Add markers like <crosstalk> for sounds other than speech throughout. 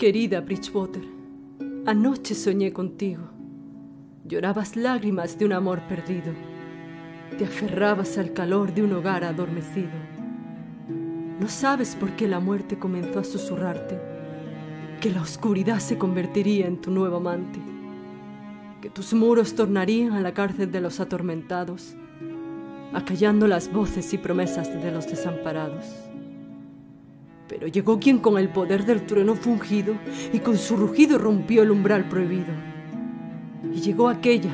Querida Bridgewater, anoche soñé contigo. Llorabas lágrimas de un amor perdido. Te aferrabas al calor de un hogar adormecido. No sabes por qué la muerte comenzó a susurrarte que la oscuridad se convertiría en tu nuevo amante, que tus muros tornarían a la cárcel de los atormentados, acallando las voces y promesas de los desamparados. Pero llegó quien con el poder del trueno fungido y con su rugido rompió el umbral prohibido. Y llegó aquella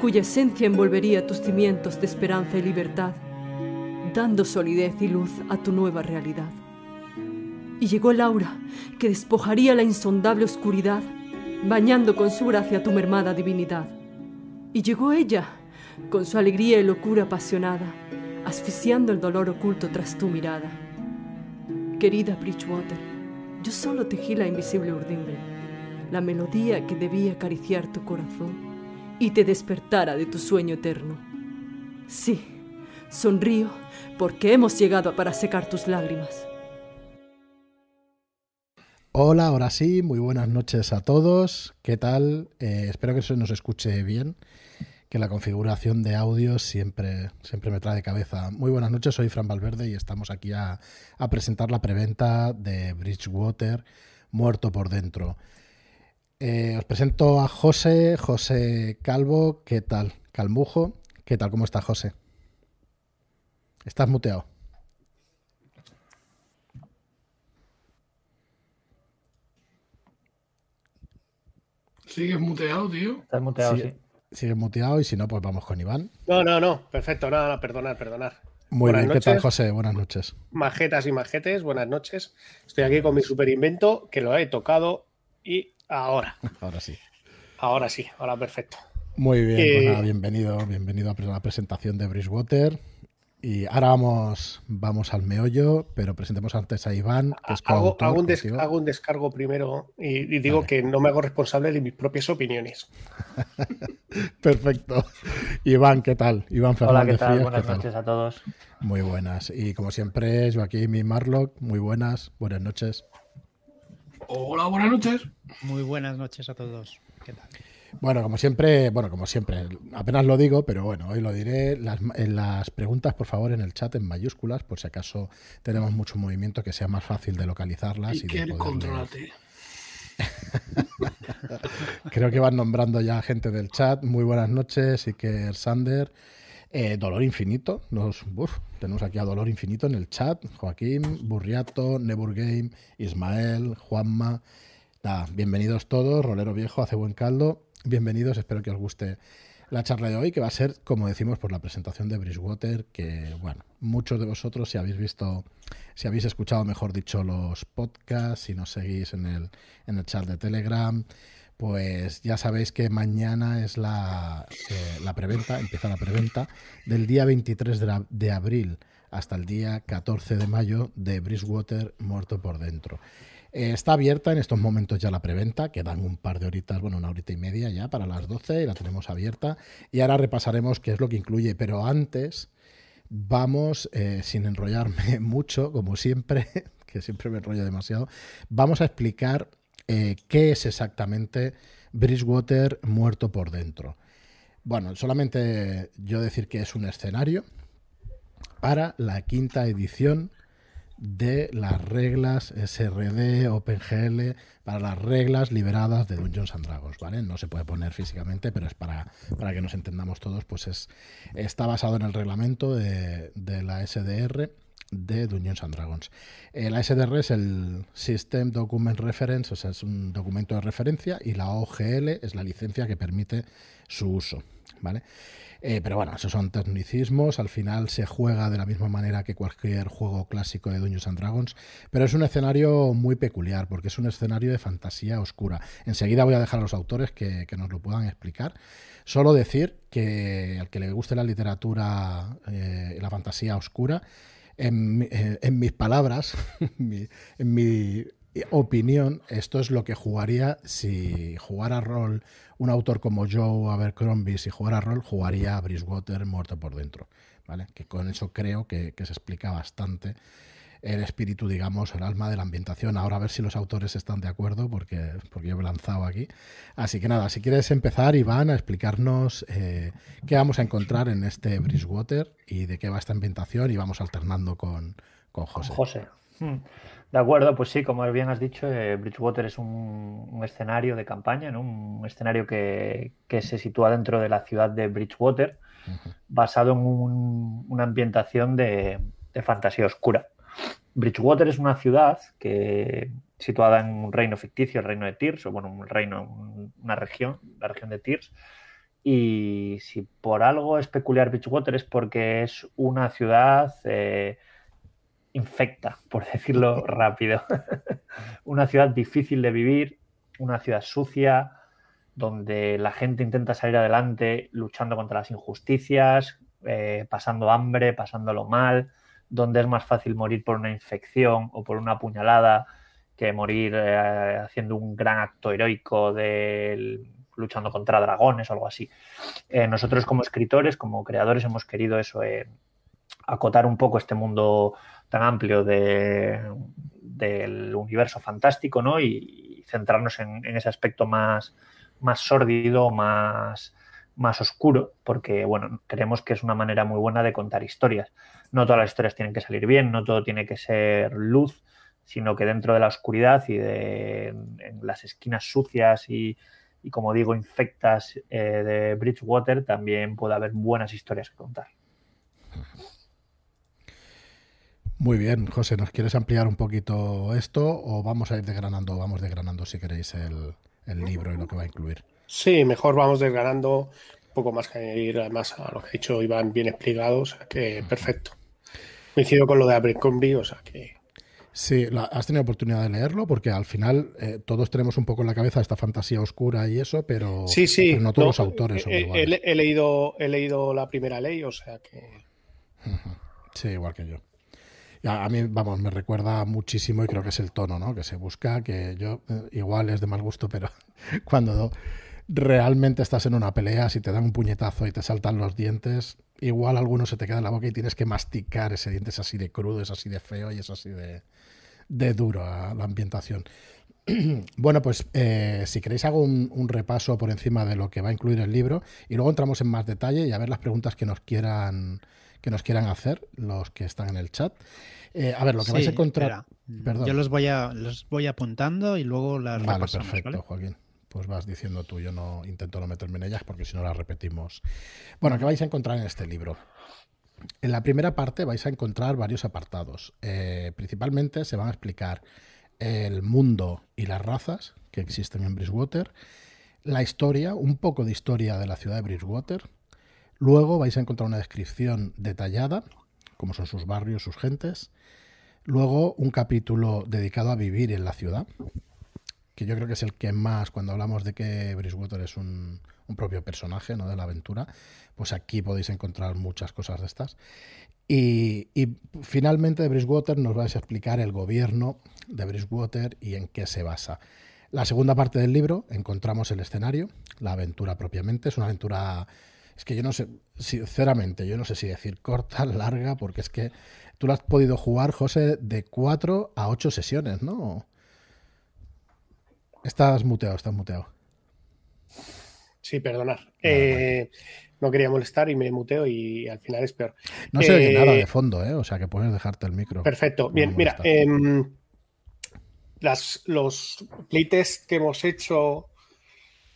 cuya esencia envolvería tus cimientos de esperanza y libertad, dando solidez y luz a tu nueva realidad. Y llegó Laura, que despojaría la insondable oscuridad, bañando con su gracia tu mermada divinidad. Y llegó ella, con su alegría y locura apasionada, asfixiando el dolor oculto tras tu mirada. Querida Bridgewater, yo solo tejí la invisible urdimbre, la melodía que debía acariciar tu corazón y te despertara de tu sueño eterno. Sí, sonrío porque hemos llegado para secar tus lágrimas. Hola, ahora sí, muy buenas noches a todos. ¿Qué tal? Eh, espero que se nos escuche bien que la configuración de audio siempre, siempre me trae de cabeza. Muy buenas noches, soy Fran Valverde y estamos aquí a, presentar la preventa de Bridgewater, Muerto por Dentro. Eh, os presento a José, José Calvo, ¿qué tal? Calmujo, ¿qué tal? ¿Cómo está José? Estás muteado. Sigues muteado, tío. Estás muteado, sí. Sigue muteado y si no, pues vamos con Iván. No, no, no, perfecto, nada, no, perdonar, perdonar. Muy bien, ¿qué tal, José? Buenas noches. Majetas y majetes, buenas noches. Estoy aquí con mi super invento que lo he tocado y ahora. <laughs> Ahora sí. Ahora sí, ahora perfecto. Muy bien, pues eh, nada, bienvenido, bienvenido a la presentación de Bridgewater. Y ahora vamos, vamos al meollo, pero presentemos antes a Iván, que es hago, hago, un hago, un descargo primero y, digo que no me hago responsable de mis propias opiniones. <laughs> Perfecto. Iván, ¿qué tal? Iván Fernández Hola, ¿qué tal? buenas noches a todos. Muy buenas. Y como siempre, Joaquín y Marlock, muy buenas. Buenas noches. Hola, buenas noches. Muy buenas noches a todos. ¿Qué tal? Bueno, como siempre, bueno, como siempre, apenas lo digo, pero bueno, hoy lo diré. Las, en las preguntas, por favor, en el chat en mayúsculas, por si acaso tenemos mucho movimiento, que sea más fácil de localizarlas. Y, que controlate. <laughs> Creo que van nombrando ya gente del chat. Muy buenas noches, Iker Sander. Eh, Dolor Infinito, nos, tenemos aquí a Dolor Infinito en el chat. Joaquín, Burriato, Neburgame, Ismael, Juanma. bienvenidos todos. Rolero Viejo, hace buen caldo bienvenidos, espero que os guste la charla de hoy, que va a ser, como decimos, por la presentación de Bridgewater, que, bueno, muchos de vosotros, si habéis visto, si habéis escuchado, mejor dicho, los podcasts, si nos seguís en el, en el chat de Telegram, pues ya sabéis que mañana es la, eh, la preventa, empieza la preventa, del día 23 de, de abril hasta el día 14 de mayo de Bridgewater Muerto por Dentro. Eh, está abierta en estos momentos ya la preventa, quedan un par de horitas, bueno, una horita y media ya para las 12 y la tenemos abierta. Y ahora repasaremos qué es lo que incluye, pero antes vamos, eh, sin enrollarme <laughs> mucho, como siempre, <laughs> que siempre me enrollo demasiado, vamos a explicar eh, qué es exactamente Bridgewater muerto por dentro. Bueno, solamente yo decir que es un escenario para la quinta edición de las reglas SRD, OpenGL, para las reglas liberadas de Dungeons and Dragons, ¿vale? No se puede poner físicamente, pero es para, para que nos entendamos todos, pues es, está basado en el reglamento de, la SDR de Dungeons and Dragons. Eh, la SDR es el System Document Reference, o sea, es un documento de referencia, y la OGL es la licencia que permite su uso, ¿vale? Eh, pero bueno, esos son tecnicismos. Al final se juega de la misma manera que cualquier juego clásico de Dungeons and Dragons. Pero es un escenario muy peculiar porque es un escenario de fantasía oscura. Enseguida voy a dejar a los autores que, nos lo puedan explicar. Solo decir que al que le guste la literatura eh, la fantasía oscura, en, eh, mis palabras, <laughs> en mi opinión, esto es lo que jugaría si jugara rol un autor como Joe Abercrombie, si jugara rol, jugaría a Bridgewater muerto por dentro. ¿vale? Que con eso creo que, se explica bastante el espíritu, digamos, el alma de la ambientación. Ahora a ver si los autores están de acuerdo, porque, porque yo he lanzado aquí. Así que nada, si quieres empezar, Iván, a explicarnos eh, qué vamos a encontrar en este Bridgewater y de qué va esta ambientación, y vamos alternando con, con José. José. Hmm. De acuerdo, pues sí, como bien has dicho, eh, Bridgewater es un, escenario de campaña, ¿no? un escenario que, se sitúa dentro de la ciudad de Bridgewater, basado en una ambientación de, fantasía oscura. Bridgewater es una ciudad que situada en un reino ficticio, el reino de Tirs, o bueno, un reino, una región, la región de Tirs. Y si por algo es peculiar Bridgewater es porque es una ciudad eh, infecta, por decirlo <laughs> rápido. <laughs> una ciudad difícil de vivir, una ciudad sucia, donde la gente intenta salir adelante luchando contra las injusticias, eh, pasando hambre, pasándolo mal, donde es más fácil morir por una infección o por una puñalada que morir eh, haciendo un gran acto heroico de luchando contra dragones o algo así. Eh, nosotros como escritores, como creadores, hemos querido eso, acotar un poco este mundo tan amplio del universo fantástico, ¿no? Y, centrarnos en, ese aspecto más, más sórdido, más, más oscuro, porque bueno, creemos que es una manera muy buena de contar historias. No todas las historias tienen que salir bien, no todo tiene que ser luz, sino que dentro de la oscuridad y de en las esquinas sucias y, como digo, infectas eh, de Bridgewater, también puede haber buenas historias que contar. Muy bien, José, ¿nos quieres ampliar un poquito esto o vamos a ir desgranando, vamos desgranando si queréis el, libro y lo que va a incluir? Sí, mejor vamos desgranando un poco más que añadir además a lo que ha dicho Iván bien explicado, o sea que perfecto. Coincido con lo de Abercrombie, o sea que... Sí, ¿has tenido oportunidad de leerlo? Porque al final eh, todos tenemos un poco en la cabeza esta fantasía oscura y eso, pero, sí, sí, no todos los autores son iguales. He, leído, he leído la primera ley, o sea que... Sí, igual que yo a mí, vamos, me recuerda muchísimo y creo que es el tono, ¿no? Que se busca, que yo eh, igual es de mal gusto, pero <laughs> cuando realmente estás en una pelea, si te dan un puñetazo y te saltan los dientes, igual alguno se te queda en la boca y tienes que masticar ese diente, es así de crudo, es así de feo y es así de, de duro a la ambientación. <clears throat> Bueno, pues eh, si queréis hago un, un, repaso por encima de lo que va a incluir el libro y luego entramos en más detalle y a ver las preguntas que nos quieran que nos quieran hacer los que están en el chat. Eh, a ver, lo que vais a encontrar. Yo los voy, a, los voy apuntando y luego las Vale, perfecto, Joaquín. Pues vas diciendo tú, yo no intento no meterme en ellas porque si no las repetimos. Bueno, ¿qué vais a encontrar en este libro? En la primera parte vais a encontrar varios apartados. Eh, principalmente se van a explicar el mundo y las razas que existen en Bridgewater, la historia, un poco de historia de la ciudad de Bridgewater. Luego vais a encontrar una descripción detallada, como son sus barrios, sus gentes, Luego un capítulo dedicado a vivir en la ciudad, que yo creo que es el que más, cuando hablamos de que Bridgewater es un, propio personaje ¿no? de la aventura, pues aquí podéis encontrar muchas cosas de estas. Y, finalmente de Bridgewater nos vais a explicar el gobierno de Bridgewater y en qué se basa. La segunda parte del libro encontramos el escenario, la aventura propiamente. Es una aventura, es que yo no sé, sinceramente, yo no sé si decir corta, <laughs> larga, porque es que Tú lo has podido jugar, José, de 4 a 8 sesiones, ¿no? Estás muteado, estás muteado. Sí, perdonar. Eh, no quería molestar y me muteo y al final es peor. No se oye nada eh, de fondo, ¿eh? O sea que puedes dejarte el micro. Perfecto. Bien, mira, em, las, los playtests que hemos hecho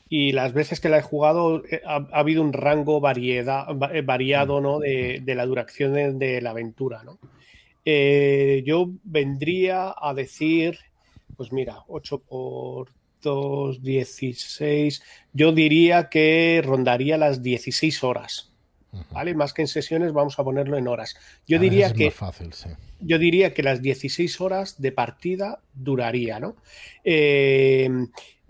y las veces que la he jugado eh, ha, habido un rango variedad, variado ¿no? de, la duración de, la aventura. ¿no? Yo vendría a decir, pues mira, 8 por 2, 16, yo diría que rondaría las 16 horas. ¿Vale? Más que en sesiones, vamos a ponerlo en horas. Yo diría que. fácil, sí. Yo diría que las 16 horas de partida duraría, ¿no? Eh,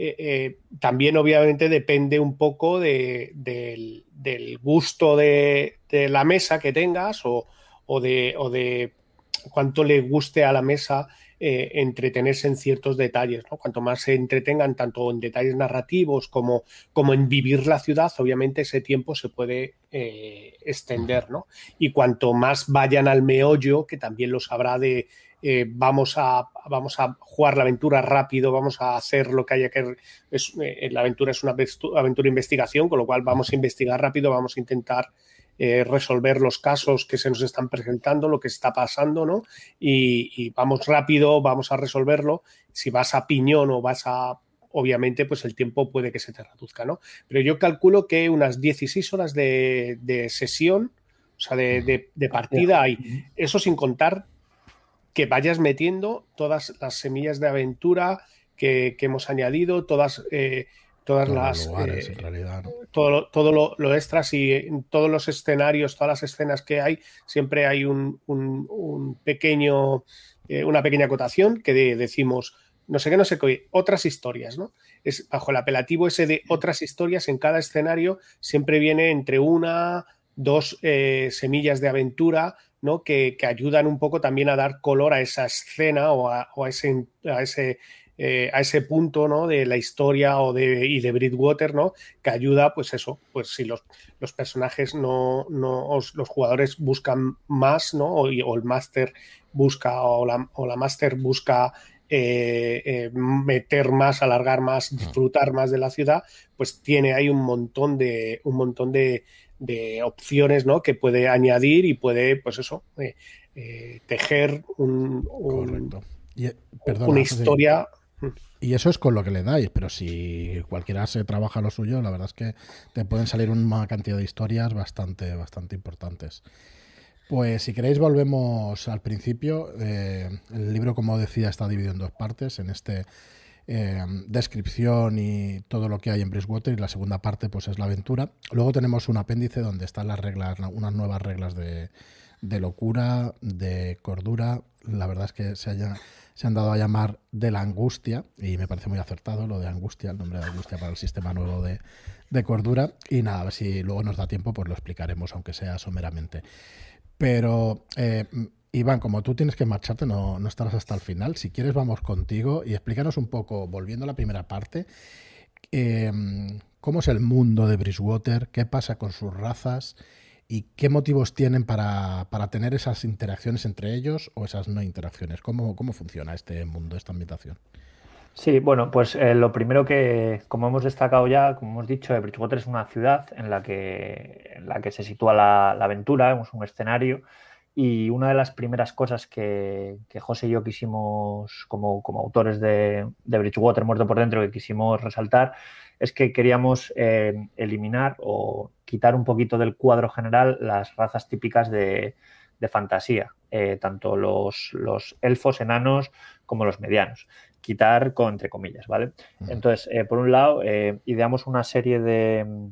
eh, también obviamente depende un poco del, gusto de, la mesa que tengas o, de, cuánto le guste a la mesa eh, entretenerse en ciertos detalles. Cuanto más se entretengan tanto en detalles narrativos como, como en vivir la ciudad, obviamente ese tiempo se puede extender. Y cuanto más vayan al meollo, que también los habrá de eh, vamos, a, vamos a jugar la aventura rápido, vamos a hacer lo que haya que... Es, eh, la aventura es una aventura investigación, con lo cual vamos a investigar rápido, vamos a intentar eh, resolver los casos que se nos están presentando, lo que está pasando, ¿no? Y, vamos rápido, vamos a resolverlo. Si vas a piñón o vas a obviamente pues el tiempo puede que se te reduzca, ¿no? Pero yo calculo que unas 16 horas de, sesión, o sea, de, partida hay. Eso sin contar que vayas metiendo todas las semillas de aventura que, que hemos añadido, todas, eh, todas todos las... Lugares, eh, en realidad, ¿no? Todo, todo lo, lo, extras y en todos los escenarios, todas las escenas que hay, siempre hay un, un, un pequeño, eh, una pequeña acotación que de, decimos no sé qué, no sé qué, otras historias, ¿no? Es bajo el apelativo ese de otras historias en cada escenario siempre viene entre una, dos eh, semillas de aventura, ¿no? Que, que, ayudan un poco también a dar color a esa escena o a, o a ese, a ese, eh, a ese punto, ¿no? De la historia o de, y de Bridgewater, ¿no? Que ayuda, pues eso, pues si los, los personajes no, no, los jugadores buscan más, ¿no? O, o el máster busca o la, o la máster busca eh, eh, meter más, alargar más, disfrutar más de la ciudad, pues tiene ahí un montón de, un montón de, de opciones ¿no? que puede añadir y puede, pues eso, eh, tejer un, un, y, perdona, una historia. Y eso es con lo que le dais, pero si cualquiera se trabaja lo suyo, la verdad es que te pueden salir una cantidad de historias bastante, bastante importantes. Pues si queréis volvemos al principio. Eh, el libro, como decía, está dividido en dos partes. En este eh, descripción y todo lo que hay en Bridgewater y la segunda parte pues es la aventura. Luego tenemos un apéndice donde están las reglas, unas nuevas reglas de, de locura, de cordura. La verdad es que se, se, han dado a llamar de la angustia y me parece muy acertado lo de angustia, el nombre de angustia para el sistema nuevo de, de cordura. Y nada, a ver si luego nos da tiempo, pues lo explicaremos, aunque sea someramente. Pero, eh, Iván, como tú tienes que marcharte, no, no, estarás hasta el final. Si quieres, vamos contigo y explícanos un poco, volviendo a la primera parte, eh, cómo es el mundo de Bridgewater, qué pasa con sus razas y qué motivos tienen para, para tener esas interacciones entre ellos o esas no interacciones. ¿Cómo, cómo funciona este mundo, esta ambientación? Sí, bueno, pues eh, lo primero que, como hemos destacado ya, como hemos dicho, Bridgewater es una ciudad en la que, en la que se sitúa la, la aventura, es un escenario, y una de las primeras cosas que, que José y yo quisimos, como, como autores de, de, Bridgewater Muerto por Dentro, que quisimos resaltar, es que queríamos eh, eliminar o quitar un poquito del cuadro general las razas típicas de, de fantasía, eh, tanto los, los elfos, enanos, como los medianos quitar con entre comillas, ¿vale? Entonces, eh, por un lado, ideamos una serie de,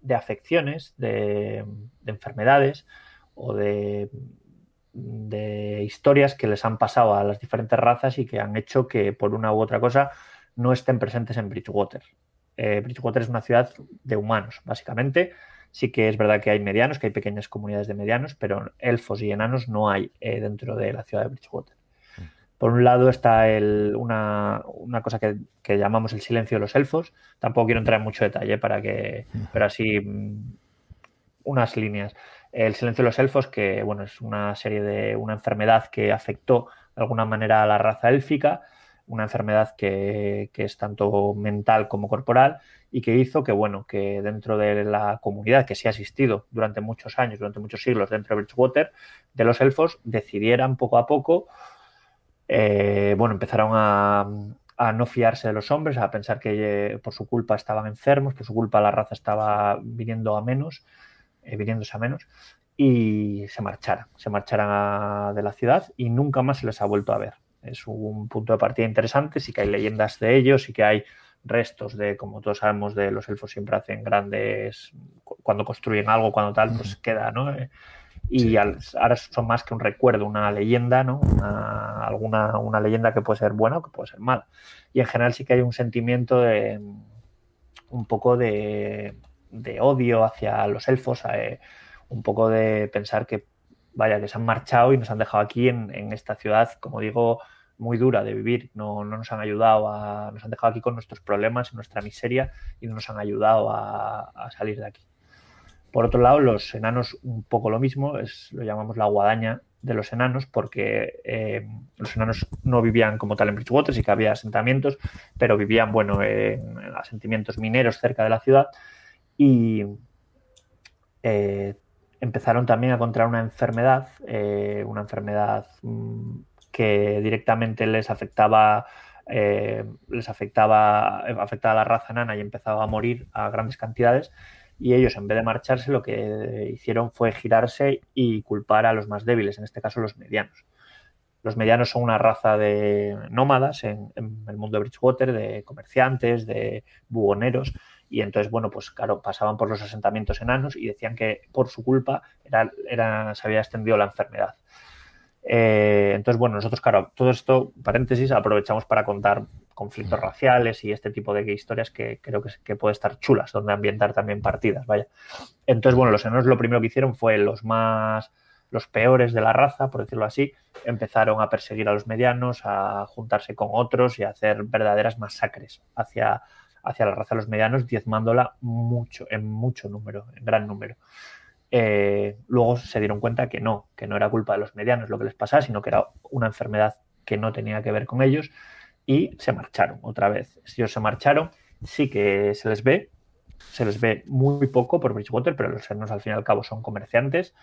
de afecciones, de, de, enfermedades o de, de, historias que les han pasado a las diferentes razas y que han hecho que por una u otra cosa no estén presentes en Bridgewater. Eh, Bridgewater es una ciudad de humanos, básicamente. Sí que es verdad que hay medianos, que hay pequeñas comunidades de medianos, pero elfos y enanos no hay eh, dentro de la ciudad de Bridgewater. Por un lado está el, una, una, cosa que, que, llamamos el silencio de los elfos. Tampoco quiero entrar en mucho detalle para que, pero así mm, unas líneas. El silencio de los elfos, que bueno, es una serie de una enfermedad que afectó de alguna manera a la raza élfica, una enfermedad que, que es tanto mental como corporal y que hizo que, bueno, que dentro de la comunidad que sí ha existido durante muchos años, durante muchos siglos dentro de Bridgewater, de los elfos, decidieran poco a poco eh, bueno, empezaron a, a, no fiarse de los hombres, a pensar que por su culpa estaban enfermos, por su culpa la raza estaba viniendo a menos, viniéndose a menos, y se marcharan, se marcharan a, de la ciudad y nunca más se les ha vuelto a ver. Es un punto de partida interesante, sí que hay leyendas de ellos, sí que hay restos de, como todos sabemos, de los elfos siempre hacen grandes, cuando construyen algo, cuando tal, pues queda, ¿no? y sí. al, ahora son más que un recuerdo, una leyenda, ¿no? Una, alguna una leyenda que puede ser buena o que puede ser mala. Y en general sí que hay un sentimiento de un poco de, de odio hacia los elfos, eh, un poco de pensar que vaya, que se han marchado y nos han dejado aquí en, en esta ciudad, como digo, muy dura de vivir. No, no, nos han ayudado a. nos han dejado aquí con nuestros problemas, nuestra miseria, y no nos han ayudado a, a salir de aquí. Por otro lado, los enanos un poco lo mismo, es, lo llamamos la guadaña, de los enanos, porque eh, los enanos no vivían como tal en Bridgewater, sí que había asentamientos, pero vivían, bueno, en, asentamientos mineros cerca de la ciudad y eh, empezaron también a encontrar una enfermedad, eh, una enfermedad mm, que directamente les afectaba les afectaba, afectaba a la raza enana y empezaba a morir a grandes cantidades y ellos en vez de marcharse lo que hicieron fue girarse y culpar a los más débiles, en este caso los medianos. Los medianos son una raza de nómadas en, el mundo de Bridgewater, de comerciantes, de buhoneros, y entonces, bueno, pues claro, pasaban por los asentamientos enanos y decían que por su culpa era, era, se había extendido la enfermedad. Eh, entonces, bueno, nosotros, claro, todo esto, paréntesis, aprovechamos para contar conflictos raciales y este tipo de historias que creo que, que, puede estar chulas, donde ambientar también partidas, vaya. Entonces, bueno, los enanos lo primero que hicieron fue los más, los peores de la raza, por decirlo así, empezaron a perseguir a los medianos, a juntarse con otros y a hacer verdaderas masacres hacia, hacia la raza de los medianos, diezmándola mucho, en mucho número, en gran número. Eh, luego se dieron cuenta que no, que no era culpa de los medianos lo que les pasaba, sino que era una enfermedad que no tenía que ver con ellos y se marcharon otra vez. Ellos se marcharon, sí que se les ve, se les ve muy poco por Bridgewater, pero los sernos al fin y al cabo son comerciantes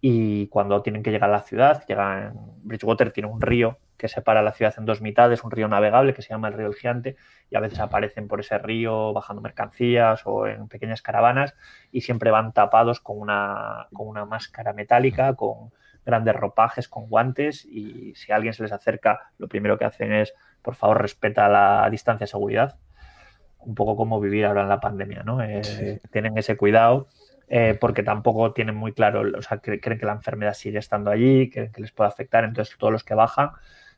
y cuando tienen que llegar a la ciudad, llegan, Bridgewater tiene un río que separa la ciudad en dos mitades, un río navegable que se llama el río El Gigante, y a veces aparecen por ese río bajando mercancías o en pequeñas caravanas y siempre van tapados con una, con una máscara metálica, con grandes ropajes, con guantes, y si alguien se les acerca, lo primero que hacen es por favor respeta la distancia de seguridad. Un poco como vivir ahora en la pandemia, ¿no? Eh, tienen ese cuidado eh, porque tampoco tienen muy claro, o sea, creen que la enfermedad sigue estando allí, creen que les puede afectar, entonces todos los que bajan,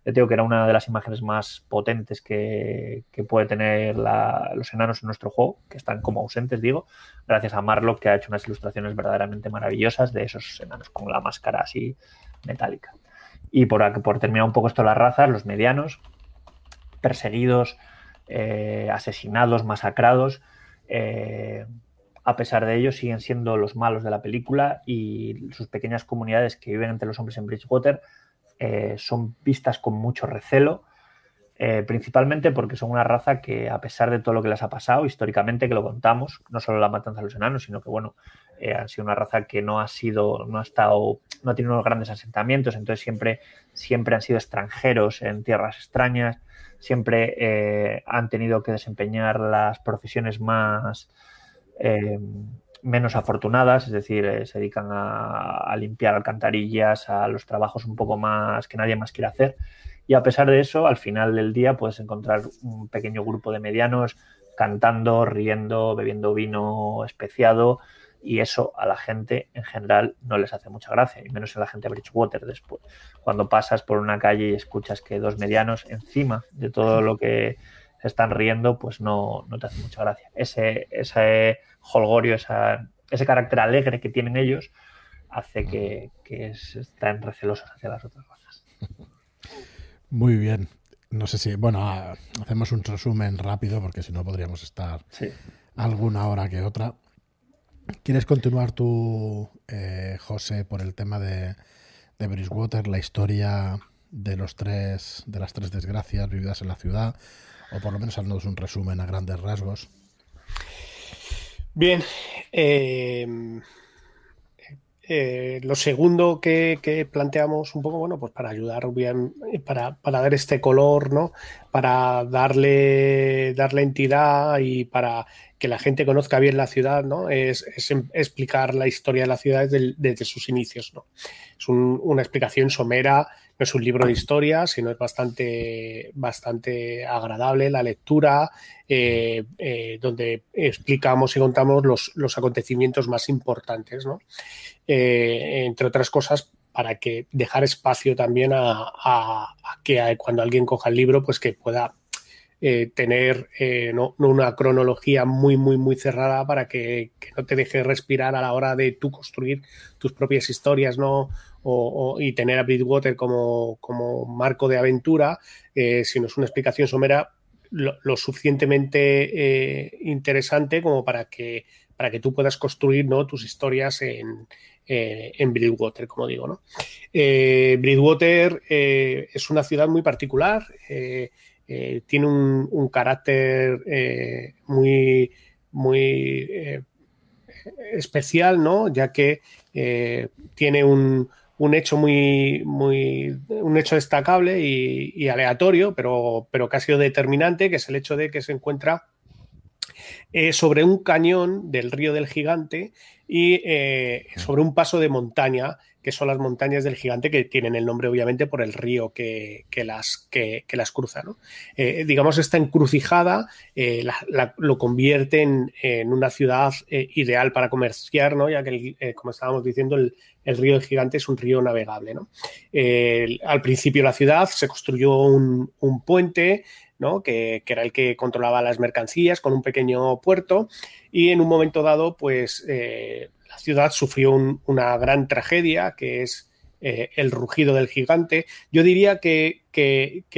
yo digo que era una de las imágenes más potentes que, puede tener los enanos en nuestro juego, que están como ausentes, digo, gracias a Marlock, que ha hecho unas ilustraciones verdaderamente maravillosas de esos enanos con la máscara así metálica. Y por, por terminar un poco esto las razas, los medianos, perseguidos, eh, asesinados, masacrados. Eh, a pesar de ello, siguen siendo los malos de la película y sus pequeñas comunidades que viven entre los hombres en Bridgewater eh, son vistas con mucho recelo, principalmente porque son una raza que, a pesar de todo lo que les ha pasado, históricamente que lo contamos, no solo la matanza de los enanos, sino que, bueno, han sido una raza que no ha sido, no ha estado, no ha tenido unos grandes asentamientos, entonces siempre, siempre han sido extranjeros en tierras extrañas, siempre eh, han tenido que desempeñar las profesiones más eh, menos afortunadas, es decir, eh, se dedican a, limpiar alcantarillas, a los trabajos un poco más que nadie más quiere hacer. Y a pesar de eso, al final del día puedes encontrar un pequeño grupo de medianos cantando, riendo, bebiendo vino especiado, y eso a la gente en general no les hace mucha gracia, y menos a la gente de Bridgewater después. Cuando pasas por una calle y escuchas que dos medianos encima de todo lo que están riendo, pues no, no te hace mucha gracia. Ese, ese holgorio, esa, ese carácter alegre que tienen ellos hace que, que estén recelosos hacia las otras razas. <laughs> Muy bien. No sé si, bueno, hacemos un resumen rápido porque si no podríamos estar alguna hora que otra. ¿Quieres continuar tú, eh, José, por el tema de, de Bridgewater, la historia de los tres, de las tres desgracias vividas en la ciudad? O por lo menos haznos un resumen a grandes rasgos. Bien. Eh, eh, lo segundo que, planteamos un poco, bueno, pues para ayudar bien, para, para, dar este color, ¿no? Para darle, darle entidad y para que la gente conozca bien la ciudad, ¿no? Es, em, explicar la historia de la ciudad desde, sus inicios, ¿no? Es una explicación somera, es un libro de historia, sino es bastante, bastante agradable la lectura, eh, eh, donde explicamos y contamos los, los acontecimientos más importantes, ¿no? Eh, entre otras cosas, para que dejar espacio también a, que cuando alguien coja el libro, pues que pueda tener una cronología muy, muy, muy cerrada para que, no te deje respirar a la hora de tú construir tus propias historias, ¿no? Y tener a Bridgewater como, como marco de aventura, eh, sino es una explicación somera lo, suficientemente interesante como para que, para que tú puedas construir ¿no? tus historias en, en Bridgewater, como digo. ¿no? Bridgewater es una ciudad muy particular, tiene un, un carácter muy, muy especial, ¿no? ya que tiene un, un hecho muy, muy, un hecho destacable y, aleatorio, pero, pero que ha sido determinante, que es el hecho de que se encuentra eh, sobre un cañón del río del gigante y eh, sobre un paso de montaña que son las montañas del gigante, que tienen el nombre obviamente por el río que, las, que, las cruza. Eh, digamos, esta encrucijada eh, lo convierte en, una ciudad ideal para comerciar, ¿no? ya que, como estábamos diciendo, el, río del gigante es un río navegable. al principio la ciudad se construyó un, puente ¿no? Que, que, era el que controlaba las mercancías con un pequeño puerto y en un momento dado, pues la ciudad sufrió una gran tragedia, que es eh, el rugido del gigante. Yo diría que,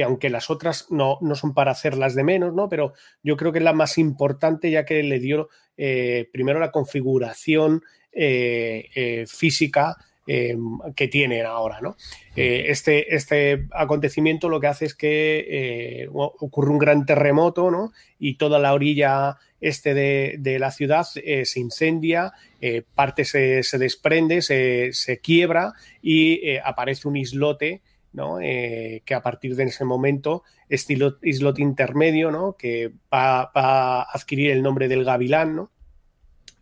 aunque las otras no, son para hacerlas de menos, ¿no? pero yo creo que es la más importante ya que le dio eh, primero la configuración eh, física que tienen ahora. ¿no? este, este acontecimiento lo que hace es que ocurre un gran terremoto ¿no? y toda la orilla este de, la ciudad eh, se incendia, eh, parte se, desprende, se, quiebra y eh, aparece un islote. ¿no? que a partir de ese momento, este islote intermedio, ¿no? que va, a adquirir el nombre del gavilán, ¿no?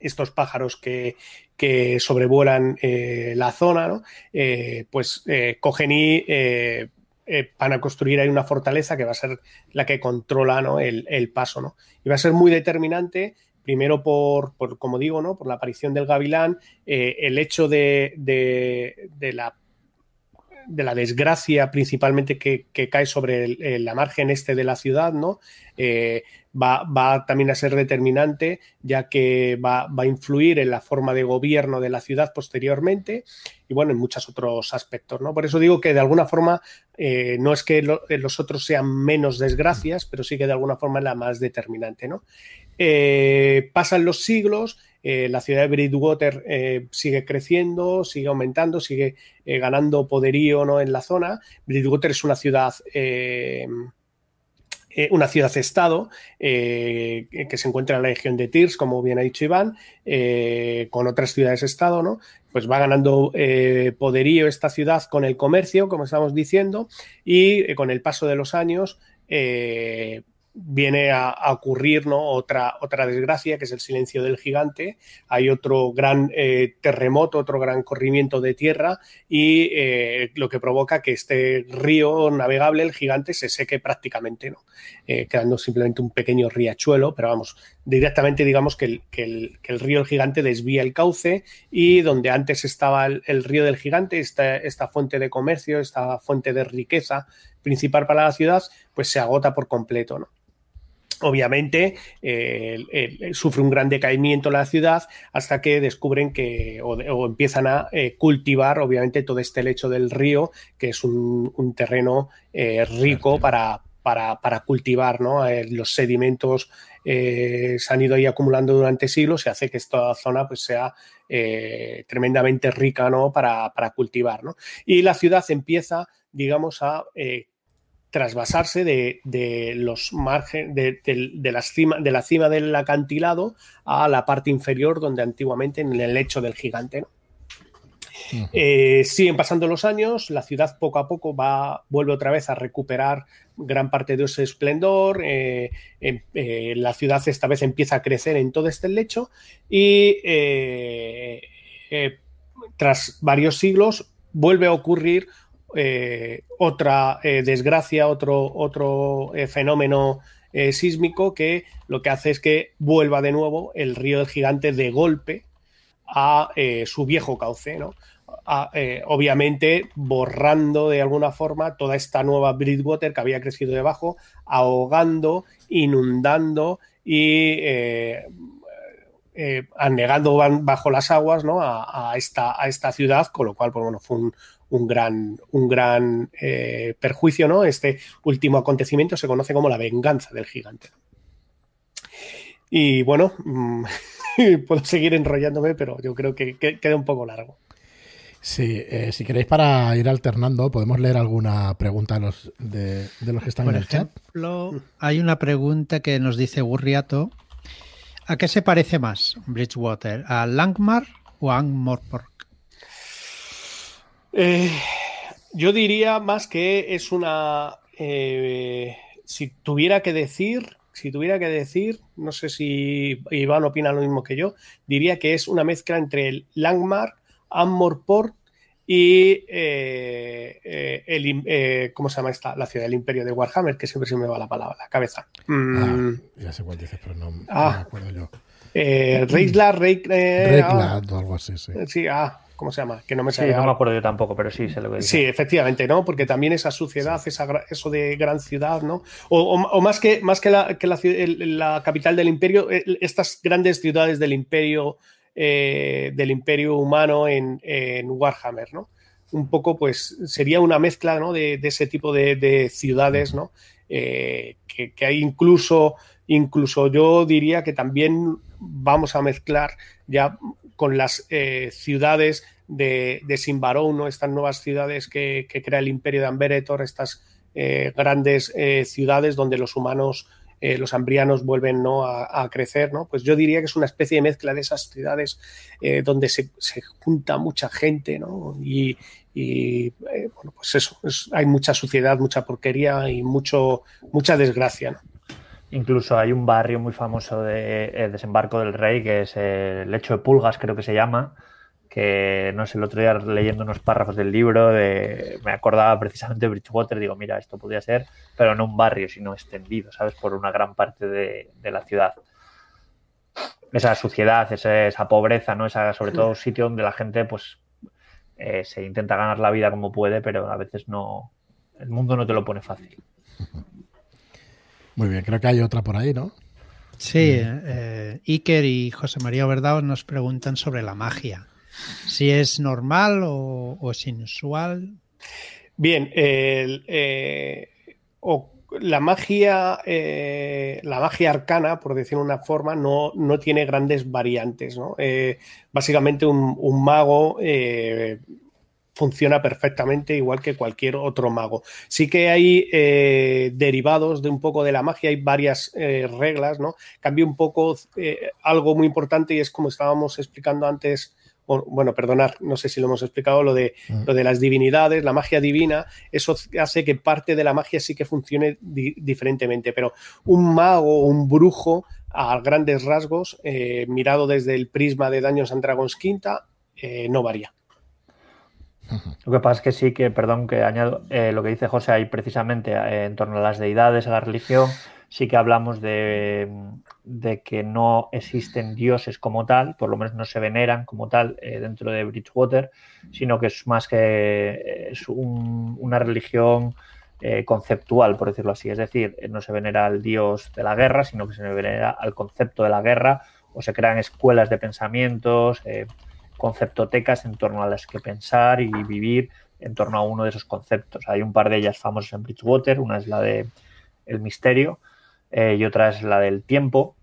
Estos pájaros que, que sobrevuelan la zona, ¿no? pues cogen y eh, van a construir ahí una fortaleza que va a ser la que controla el, paso. ¿no? Y va a ser muy determinante, primero por, como digo, ¿no? por la aparición del gavilán, eh, el hecho de, la de la desgracia principalmente que, cae sobre la margen este de la ciudad, ¿no? Eh, va, también a ser determinante, ya que va, a influir en la forma de gobierno de la ciudad posteriormente y bueno, en muchos otros aspectos, ¿no? Por eso digo que de alguna forma eh, no es que eh, los otros sean menos desgracias, pero sí que de alguna forma es la más determinante, ¿no? Eh, pasan los siglos, la ciudad de Bridgewater sigue creciendo, sigue aumentando, sigue ganando poderío ¿no? en la zona. Bridgewater es una ciudad eh, una ciudad-estado eh, que se encuentra en la región de Tirs, como bien ha dicho Iván, eh, con otras ciudades-estado, ¿no? Pues va ganando poderío esta ciudad con el comercio, como estamos diciendo, y con el paso de los años viene a, ocurrir ¿no? otra, otra desgracia, que es el silencio del gigante. Hay otro gran eh, terremoto, otro gran corrimiento de tierra y eh, lo que provoca que este río navegable, el gigante, se seque prácticamente, ¿no? Eh, quedando simplemente un pequeño riachuelo, pero vamos, directamente digamos que el, río del gigante desvía el cauce y donde antes estaba el, río del gigante, esta, esta fuente de comercio, esta fuente de riqueza principal para la ciudad, pues se agota por completo, ¿no? Obviamente eh, sufre un gran decaimiento la ciudad hasta que descubren que o, empiezan a eh, cultivar obviamente todo este lecho del río que es un, terreno eh, rico para, para, cultivar ¿no? los sedimentos se han ido ahí acumulando durante siglos y hace que esta zona pues sea tremendamente rica ¿no? para, para cultivar ¿no? y la ciudad empieza digamos a trasvasarse de, de los márgenes de, de, la cima, de la cima del acantilado a la parte inferior donde antiguamente en el lecho del gigante. Eh, siguen pasando los años, la ciudad poco a poco va, vuelve otra vez a recuperar gran parte de ese esplendor, eh, em, eh, la ciudad esta vez empieza a crecer en todo este lecho y tras varios siglos vuelve a ocurrir eh, otra eh, desgracia, otro, otro eh, fenómeno sísmico que lo que hace es que vuelva de nuevo el río del gigante de golpe a su viejo cauce, ¿no? obviamente borrando de alguna forma toda esta nueva Bridgewater que había crecido debajo, ahogando, inundando y anegando bajo las aguas ¿no? a, esta, a esta ciudad, con lo cual pues, bueno, fue un, un gran, un gran eh, perjuicio, ¿no? Este último acontecimiento se conoce como la venganza del gigante. Y bueno, mm, <laughs> puedo seguir enrollándome, pero yo creo que, queda un poco largo. Sí, eh, si queréis para ir alternando, podemos leer alguna pregunta de los, de, de los que están Por en el chat. ejemplo, hay una pregunta que nos dice Gurriato. ¿A qué se parece más Bridgewater? ¿A Langmar o a Ankh-Morpork? Eh, yo diría más que es una. eh, si tuviera que decir, si tuviera que decir, no sé si Iván opina lo mismo que yo, diría que es una mezcla entre el Langmar, Ammorport y eh, eh, el, eh, ¿cómo se llama esta? La ciudad del Imperio de Warhammer, que siempre se me va la palabra, la cabeza. Mm, Ah, ya sé cuál dices, pero no, no Ah. me acuerdo yo. eh, Reislar, Reik- eh, ah, algo así, sí. sí, ah, ¿cómo se llama? Que no me Sí, no me acuerdo yo tampoco, pero sí sé lo que dice. Sí, efectivamente, ¿no? Porque también esa suciedad, esa, eso de gran ciudad, ¿no? O, o- o más que, más que, la, que la, ciu- el- la capital del imperio, el- estas grandes ciudades del imperio, eh, del imperio humano en, en Warhammer, ¿no? Un poco, pues, sería una mezcla, ¿no? De, de ese tipo de, de ciudades, ¿no? Eh, que, que hay incluso, incluso yo diría que también vamos a mezclar ya con las eh, ciudades de, de Simbarou, ¿no? Estas nuevas ciudades que, que crea el imperio de Amberetor, estas eh, grandes eh, ciudades donde los humanos, eh, los ambrianos vuelven ¿no? a, crecer, ¿no? Pues yo diría que es una especie de mezcla de esas ciudades donde se, se junta mucha gente, ¿no? Y, y, bueno, pues eso, es- hay mucha suciedad, mucha porquería y mucho, mucha desgracia. Incluso hay un barrio muy famoso de eh, Desembarco del Rey, que es eh, el Lecho de Pulgas, creo que se llama, que no sé, el otro día leyendo unos párrafos del libro, de, me acordaba precisamente de Bridgewater, digo, mira, esto podría ser, pero no un barrio, sino extendido, ¿sabes? Por una gran parte de, de la ciudad. Esa suciedad, esa, esa pobreza, ¿no? Esa, sobre todo un sitio donde la gente, pues, eh, se intenta ganar la vida como puede, pero a veces no, el mundo no te lo pone fácil. Muy bien, creo que hay otra por ahí, ¿no? Sí, eh, Iker y José María Verdao nos preguntan sobre la magia. Si es normal o, o es inusual. Bien, el, eh, o- la magia, eh, la magia arcana, por decirlo de una forma, no, no tiene grandes variantes. ¿no? Eh, básicamente un, un mago eh, funciona perfectamente igual que cualquier otro mago. Sí que hay eh, derivados de un poco de la magia, hay varias eh, reglas, ¿no? Cambia un poco eh, algo muy importante y es como estábamos explicando antes. Bueno, perdonar, no sé si lo hemos explicado, lo de, Mm. lo de las divinidades, la magia divina, eso hace que parte de la magia sí que funcione di- diferentemente, pero un mago o un brujo a grandes rasgos, eh, mirado desde el prisma de Daños and Dragons quinta, eh, no varía. Lo que pasa es que sí que, perdón, que añado eh, lo que dice José ahí precisamente eh, en torno a las deidades, a la religión, sí que hablamos de, de que no existen dioses como tal, por lo menos no se veneran como tal eh, dentro de Bridgewater, sino que es más que es un- una religión conceptual, por decirlo así. Es decir, no se venera al dios de la guerra, sino que se venera al concepto de la guerra o se crean escuelas de pensamientos. Conceptotecas en torno a las que pensar y vivir en torno a uno de esos conceptos. Hay un par de ellas famosas en Bridgewater, una es la de el misterio eh, y otra es la del tiempo.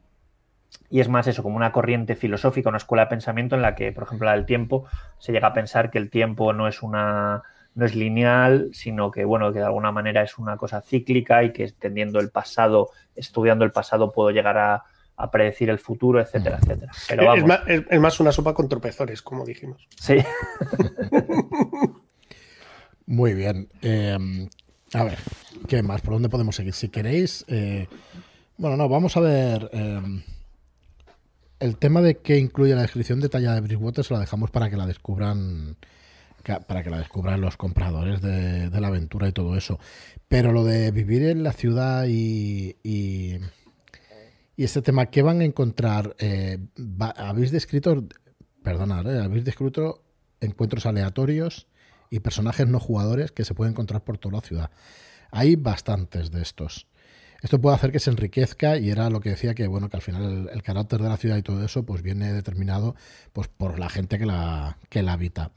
Y es más eso, como una corriente filosófica, una escuela de pensamiento en la que, por ejemplo, la del tiempo, se llega a pensar que el tiempo no es una no es lineal, sino que bueno, que de alguna manera es una cosa cíclica y que extendiendo el pasado, estudiando el pasado, puedo llegar a, a predecir el futuro, etcétera, etcétera. Pero Es, vamos, más, es- es más una sopa con tropezores, como dijimos. sí. <laughs> Muy bien. Eh, a ver, ¿qué más? ¿Por dónde podemos seguir? Si queréis. eh, bueno, no, vamos a ver. eh, el tema de qué incluye la descripción detallada de Bridgewater se la dejamos para que la descubran. Para que la descubran los compradores de, de la aventura y todo eso. Pero lo de vivir en la ciudad y. y, y este tema, ¿qué van a encontrar? Eh, habéis descrito. Perdonad, eh, habéis descrito encuentros aleatorios y personajes no jugadores que se pueden encontrar por toda la ciudad. Hay bastantes de estos. Esto puede hacer que se enriquezca y era lo que decía que bueno que al final el, carácter de la ciudad y todo eso pues viene determinado pues por la gente que la que la habita.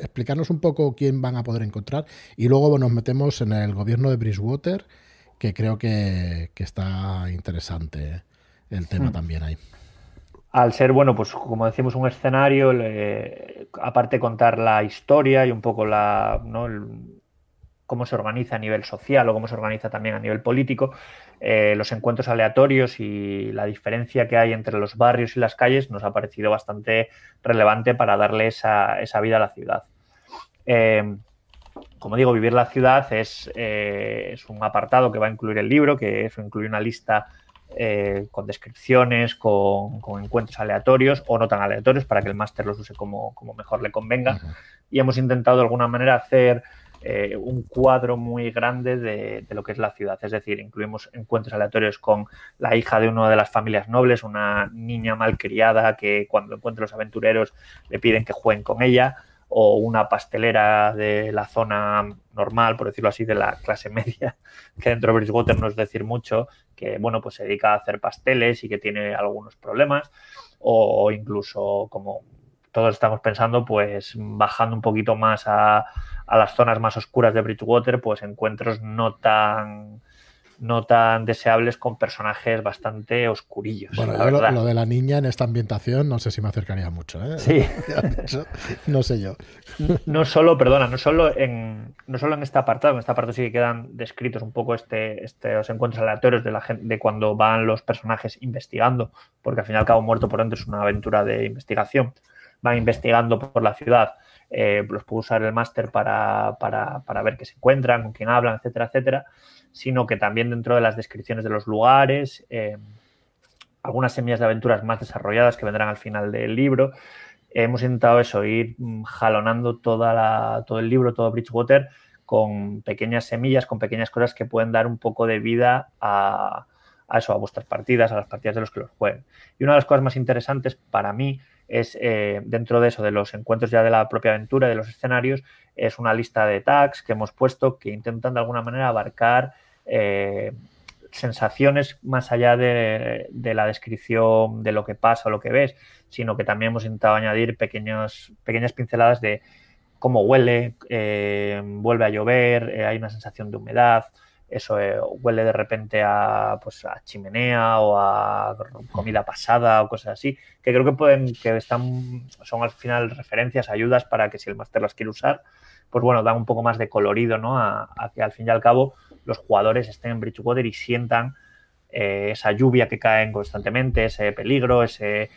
Explicarnos un poco quién van a poder encontrar y luego nos metemos en el gobierno de Bridgewater que creo que, que está interesante el tema Hmm. también ahí. al ser, bueno, pues como decimos, un escenario, le, aparte contar la historia y un poco la, ¿no? El, cómo se organiza a nivel social o cómo se organiza también a nivel político, eh, los encuentros aleatorios y la diferencia que hay entre los barrios y las calles nos ha parecido bastante relevante para darle esa, esa vida a la ciudad. Eh, como digo, vivir la ciudad es, eh, es, un apartado que va a incluir el libro, que eso incluye una lista eh, con descripciones, con, con, encuentros aleatorios o no tan aleatorios para que el máster los use como, como, mejor le convenga. Uh -huh. Y hemos intentado de alguna manera hacer eh, un cuadro muy grande de, de, lo que es la ciudad. Es decir, incluimos encuentros aleatorios con la hija de una de las familias nobles, una niña malcriada que cuando encuentra los aventureros le piden que jueguen con ella o una pastelera de la zona normal, por decirlo así, de la clase <laughs> media, que dentro de Bridgewater no es decir mucho, que bueno, pues se dedica a hacer pasteles y que tiene algunos problemas, o incluso como todos estamos pensando, pues bajando un poquito más a, a las zonas más oscuras de Bridgewater, pues encuentros no tan no tan deseables con personajes bastante oscurillos. Bueno, lo, lo, de la niña en esta ambientación no sé si me acercaría mucho. ¿eh? Sí. <laughs> no sé yo. <laughs> No solo, perdona, no solo en no solo en este apartado, en este apartado sí que quedan descritos un poco este, este los encuentros aleatorios de la gente, de cuando van los personajes investigando, porque al fin y al cabo Muerto por dentro es una aventura de investigación. Van investigando por la ciudad, eh, los puedo usar el máster para, para, para ver qué se encuentran, con quién hablan, etcétera, etcétera sino que también dentro de las descripciones de los lugares, eh, algunas semillas de aventuras más desarrolladas que vendrán al final del libro. Hemos intentado eso, ir jalonando toda la, todo el libro, todo Bridgewater, con pequeñas semillas, con pequeñas cosas que pueden dar un poco de vida a, a eso, a vuestras partidas, a las partidas de los que los jueguen. Y una de las cosas más interesantes para mí es eh, dentro de eso, de los encuentros ya de la propia aventura, de los escenarios, es una lista de tags que hemos puesto que intentan de alguna manera abarcar eh, sensaciones más allá de, la descripción de lo que pasa o lo que ves, sino que también hemos intentado añadir pequeñas pinceladas de cómo huele, eh, vuelve a llover, eh, hay una sensación de humedad, eso huele de repente a, pues, a chimenea o a comida pasada o cosas así, que creo que pueden, que están, son al final referencias, ayudas para que si el máster las quiere usar, pues bueno, dan un poco más de colorido, ¿no? A que al fin y al cabo los jugadores estén en Bridgewater y sientan eh, esa lluvia que cae constantemente, ese peligro, ese,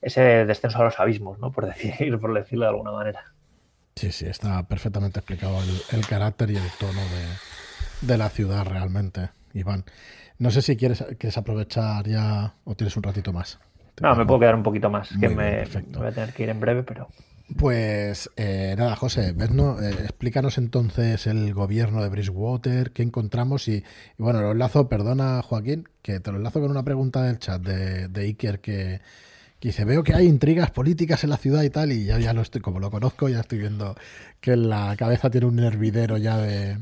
ese descenso a los abismos, ¿no? Por, decir, por decirlo de alguna manera. Sí, sí, está perfectamente explicado el, el carácter y el tono de, de, la ciudad realmente, Iván. No sé si quieres, quieres aprovechar ya o tienes un ratito más. No, me puedo quedar un poquito más, Muy que bien, me, me, voy a tener que ir en breve, pero... Pues eh, nada, José, ¿no? eh, explícanos entonces el gobierno de Bridgewater, qué encontramos y, bueno, lo enlazo, perdona Joaquín, que te lo enlazo con una pregunta del chat de, de Iker que, que, dice, veo que hay intrigas políticas en la ciudad y tal, y ya, ya lo estoy, como lo conozco, ya estoy viendo que en la cabeza tiene un hervidero ya de,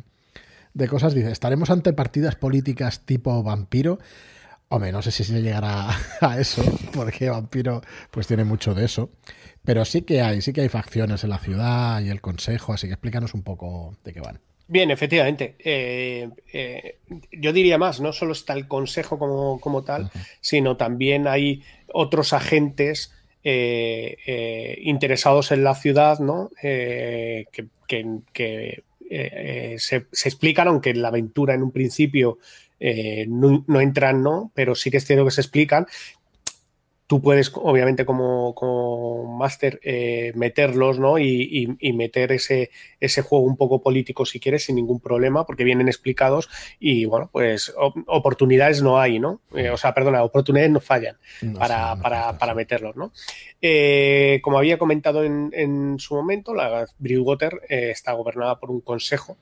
de cosas. Dice, ¿estaremos ante partidas políticas tipo vampiro? Hombre, no sé si se llegará a eso, porque Vampiro pues tiene mucho de eso. Pero sí que hay, sí que hay facciones en la ciudad y el consejo, así que explícanos un poco de qué van. Bien, efectivamente. Eh, eh, yo diría más, no solo está el consejo como, como tal, uh -huh. sino también hay otros agentes eh, interesados en la ciudad, ¿no? que, que, que se, se explican, aunque la aventura en un principio eh, no, no, entran, ¿no? Pero sí que es cierto que se explican. Tú puedes, obviamente, como, como máster, eh, meterlos, ¿no? Y, y, y, meter ese, ese juego un poco político si quieres, sin ningún problema, porque vienen explicados y, bueno, pues oportunidades no hay, ¿no? Eh, o sea, perdona, oportunidades no fallan no, para, no para, para meterlos, ¿no? Como había comentado en, en, su momento, la Bridgewater está gobernada por un consejo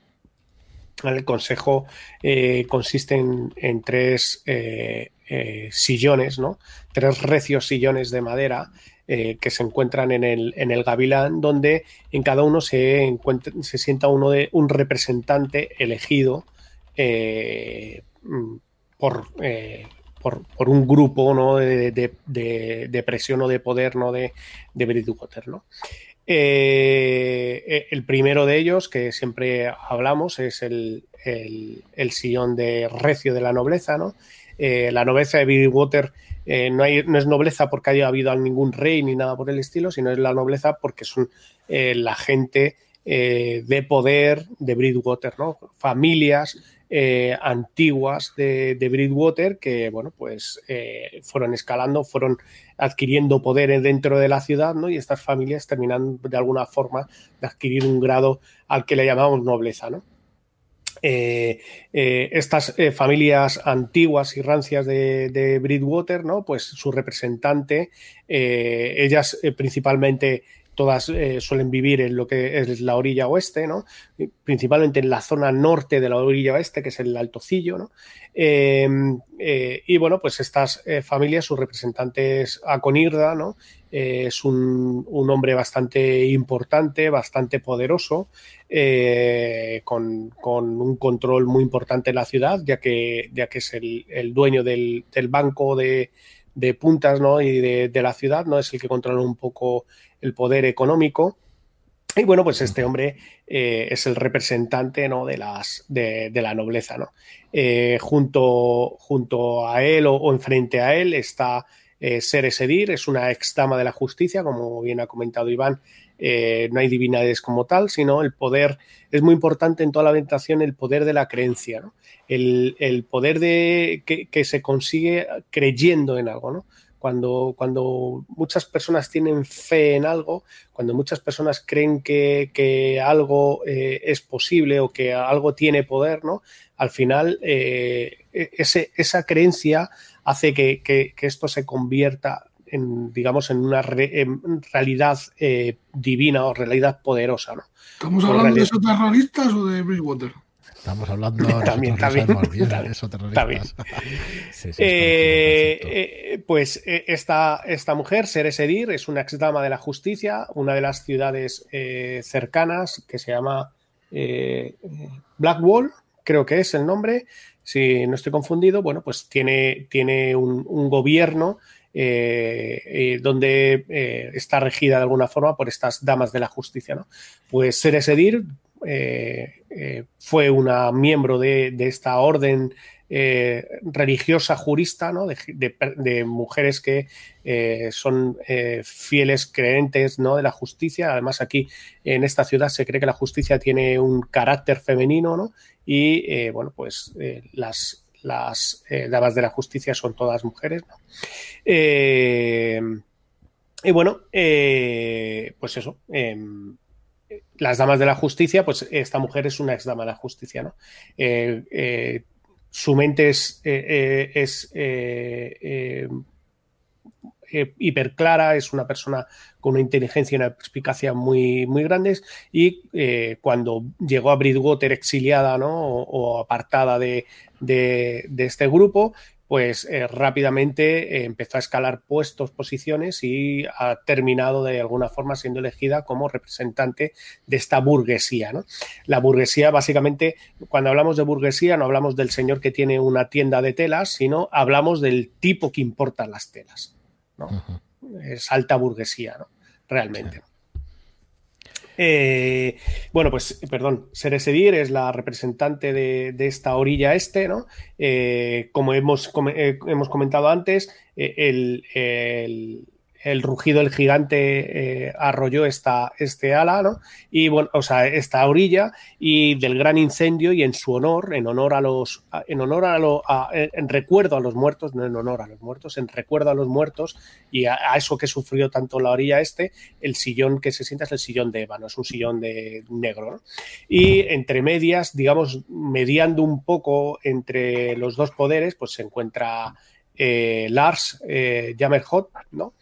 el consejo eh, consiste en, tres eh, eh, sillones, ¿no? Tres recios sillones de madera que se encuentran en el, en el gavilán, donde en cada uno se, se sienta uno de un representante elegido eh, por, por, por, un grupo ¿no? de, de, de, presión o de poder ¿no? de, de Bridgewater. Eh, el primero de ellos, que siempre hablamos, es el, el, sillón de recio de la nobleza, ¿no? Eh, la nobleza de Bridgewater eh, no, es nobleza porque haya habido ningún rey ni nada por el estilo, sino es la nobleza porque son eh, la gente eh, de poder de Bridgewater, ¿no? Familias eh, antiguas de, de, Bridgewater que, bueno, pues fueron escalando, fueron adquiriendo poder dentro de la ciudad, ¿no? Y estas familias terminan de alguna forma de adquirir un grado al que le llamamos nobleza, ¿no? Eh, eh, estas eh, familias antiguas y rancias de, de, Bridgewater, ¿no? Pues su representante, eh, ellas eh, principalmente todas eh, suelen vivir en lo que es la orilla oeste, ¿no? principalmente en la zona norte de la orilla oeste, que es el Altocillo, ¿no? Eh, eh, y bueno, pues estas familias, sus representantes Aconirda, ¿no? es un, un, hombre bastante importante, bastante poderoso, con, con, un control muy importante en la ciudad, ya que, ya que es el, el dueño del, del banco de, de puntas ¿no? y de, de, la ciudad, ¿no? Es el que controla un poco el poder económico. Y bueno, pues este hombre eh, es el representante ¿no? de, las, de, de la nobleza. ¿no? Eh, junto, junto a él o, o enfrente a él está eh, Ser Sedir, es una ex dama de la justicia, como bien ha comentado Iván, eh, no hay divinidades como tal, sino el poder, es muy importante en toda la meditación el poder de la creencia, ¿no? el, el, poder de, que, que, se consigue creyendo en algo, ¿no? Cuando, cuando, muchas personas tienen fe en algo, cuando muchas personas creen que, que algo eh, es posible o que algo tiene poder, ¿no? Al final, eh, ese, esa creencia hace que, que, que, esto se convierta en, digamos, en una re, en realidad eh, divina o realidad poderosa, ¿no? ¿Estamos hablando realidad... de esos terroristas o de Bridgewater? Estamos hablando <laughs> también, también, bien <laughs> eso, también. <laughs> Sí, sí, eh, eh, pues esta, esta mujer, Sere Sedir, es una ex dama de la justicia, una de las ciudades eh, cercanas que se llama eh, Blackwall, creo que es el nombre, si no estoy confundido, bueno, pues tiene, tiene un, un gobierno eh, eh, donde eh, está regida de alguna forma por estas damas de la justicia. ¿no? Pues Sere Sedir fue una miembro de, esta orden religiosa jurista ¿no? de, mujeres que son fieles creentes ¿no? de la justicia. Además, aquí en esta ciudad se cree que la justicia tiene un carácter femenino ¿no? y bueno, pues las eh, damas de la justicia son todas mujeres. Eh, y bueno, eh, pues eso. Las damas de la justicia, pues esta mujer es una ex dama de la justicia, ¿no? su mente es, eh, hiperclara, es una persona con una inteligencia y una perspicacia muy, muy grandes y eh, cuando llegó a Bridgewater exiliada ¿no? o, apartada de, de, este grupo, pues eh, rápidamente eh, empezó a escalar puestos, posiciones y ha terminado de alguna forma siendo elegida como representante de esta burguesía. ¿no? La burguesía, básicamente, cuando hablamos de burguesía, no hablamos del señor que tiene una tienda de telas, sino hablamos del tipo que importa las telas. ¿no? Uh -huh. Es alta burguesía, ¿no? Realmente. Sí. Eh, bueno, pues, perdón, Seresedir es la representante de, esta orilla este, ¿no? Eh, como hemos, eh, hemos comentado antes, eh, el, el, el rugido del gigante eh, arrolló esta, este ala, ¿no? Y bueno, o sea, esta orilla y del gran incendio y en su honor, en honor a los, en honor a lo, en recuerdo a los muertos, no en honor a los muertos, en recuerdo a los muertos y a, eso que sufrió tanto la orilla este, el sillón que se sienta es el sillón de ébano, es un sillón de negro, ¿no? Y entre medias, digamos, mediando un poco entre los dos poderes, pues se encuentra eh, Lars eh, ¿no?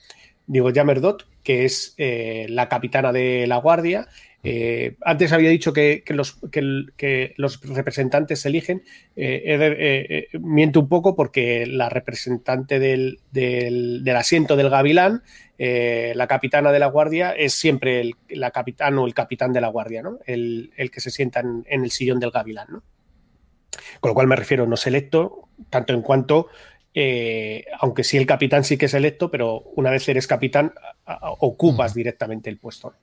Digo Jammerdot, que es eh, la capitana de la Guardia. Eh, antes había dicho que, los, representantes se eligen. Eh, miento un poco porque la representante del, asiento del Gavilán, la capitana de la Guardia, es siempre la capitán o el capitán de la Guardia, ¿no? el, el que se sienta en, en, el sillón del Gavilán. ¿no? Con lo cual me refiero no selecto, tanto en cuanto eh, aunque sí el capitán sí que es electo, pero una vez eres capitán, a, a, ocupas uh -huh. directamente el puesto.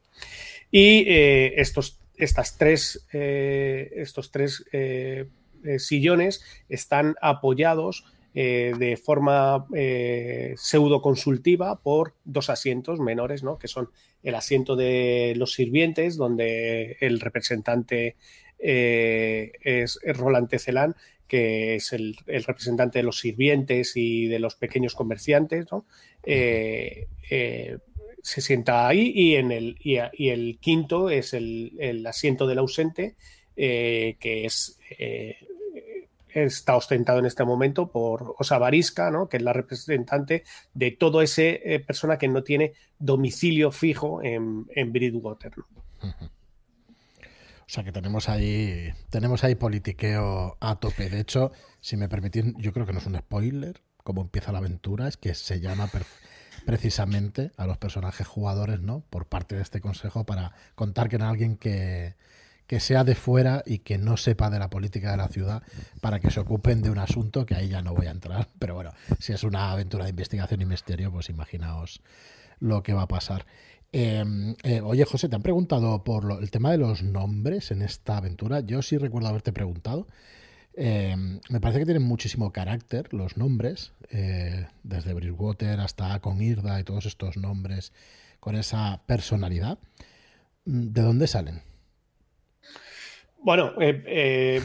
Y eh, estos, estas tres, estos tres sillones están apoyados de forma pseudo consultiva por dos asientos menores, ¿no? que son el asiento de los sirvientes, donde el representante es Roland Tecelán que es el, representante de los sirvientes y de los pequeños comerciantes, ¿no? Eh, eh, se sienta ahí y, en el, y, el quinto es el, asiento del ausente, eh, que es está ostentado en este momento por Osa Barisca, ¿no? que es la representante de todo ese persona que no tiene domicilio fijo en, en Bridgewater. O sea que tenemos ahí, tenemos ahí politiqueo a tope. De hecho, si me permitís, yo creo que no es un spoiler, cómo empieza la aventura, es que se llama precisamente a los personajes jugadores, ¿no? Por parte de este consejo para contar que en alguien que, que sea de fuera y que no sepa de la política de la ciudad para que se ocupen de un asunto que ahí ya no voy a entrar. Pero bueno, si es una aventura de investigación y misterio, pues imaginaos lo que va a pasar. Em, eh, oye, José, ¿te han preguntado por el tema de los nombres en esta aventura? Yo sí recuerdo haberte preguntado. Em, me parece que tienen muchísimo carácter los nombres, eh, desde Bridgewater hasta con Irda y todos estos nombres con esa personalidad. Mm, ¿De dónde salen? Bueno, eh,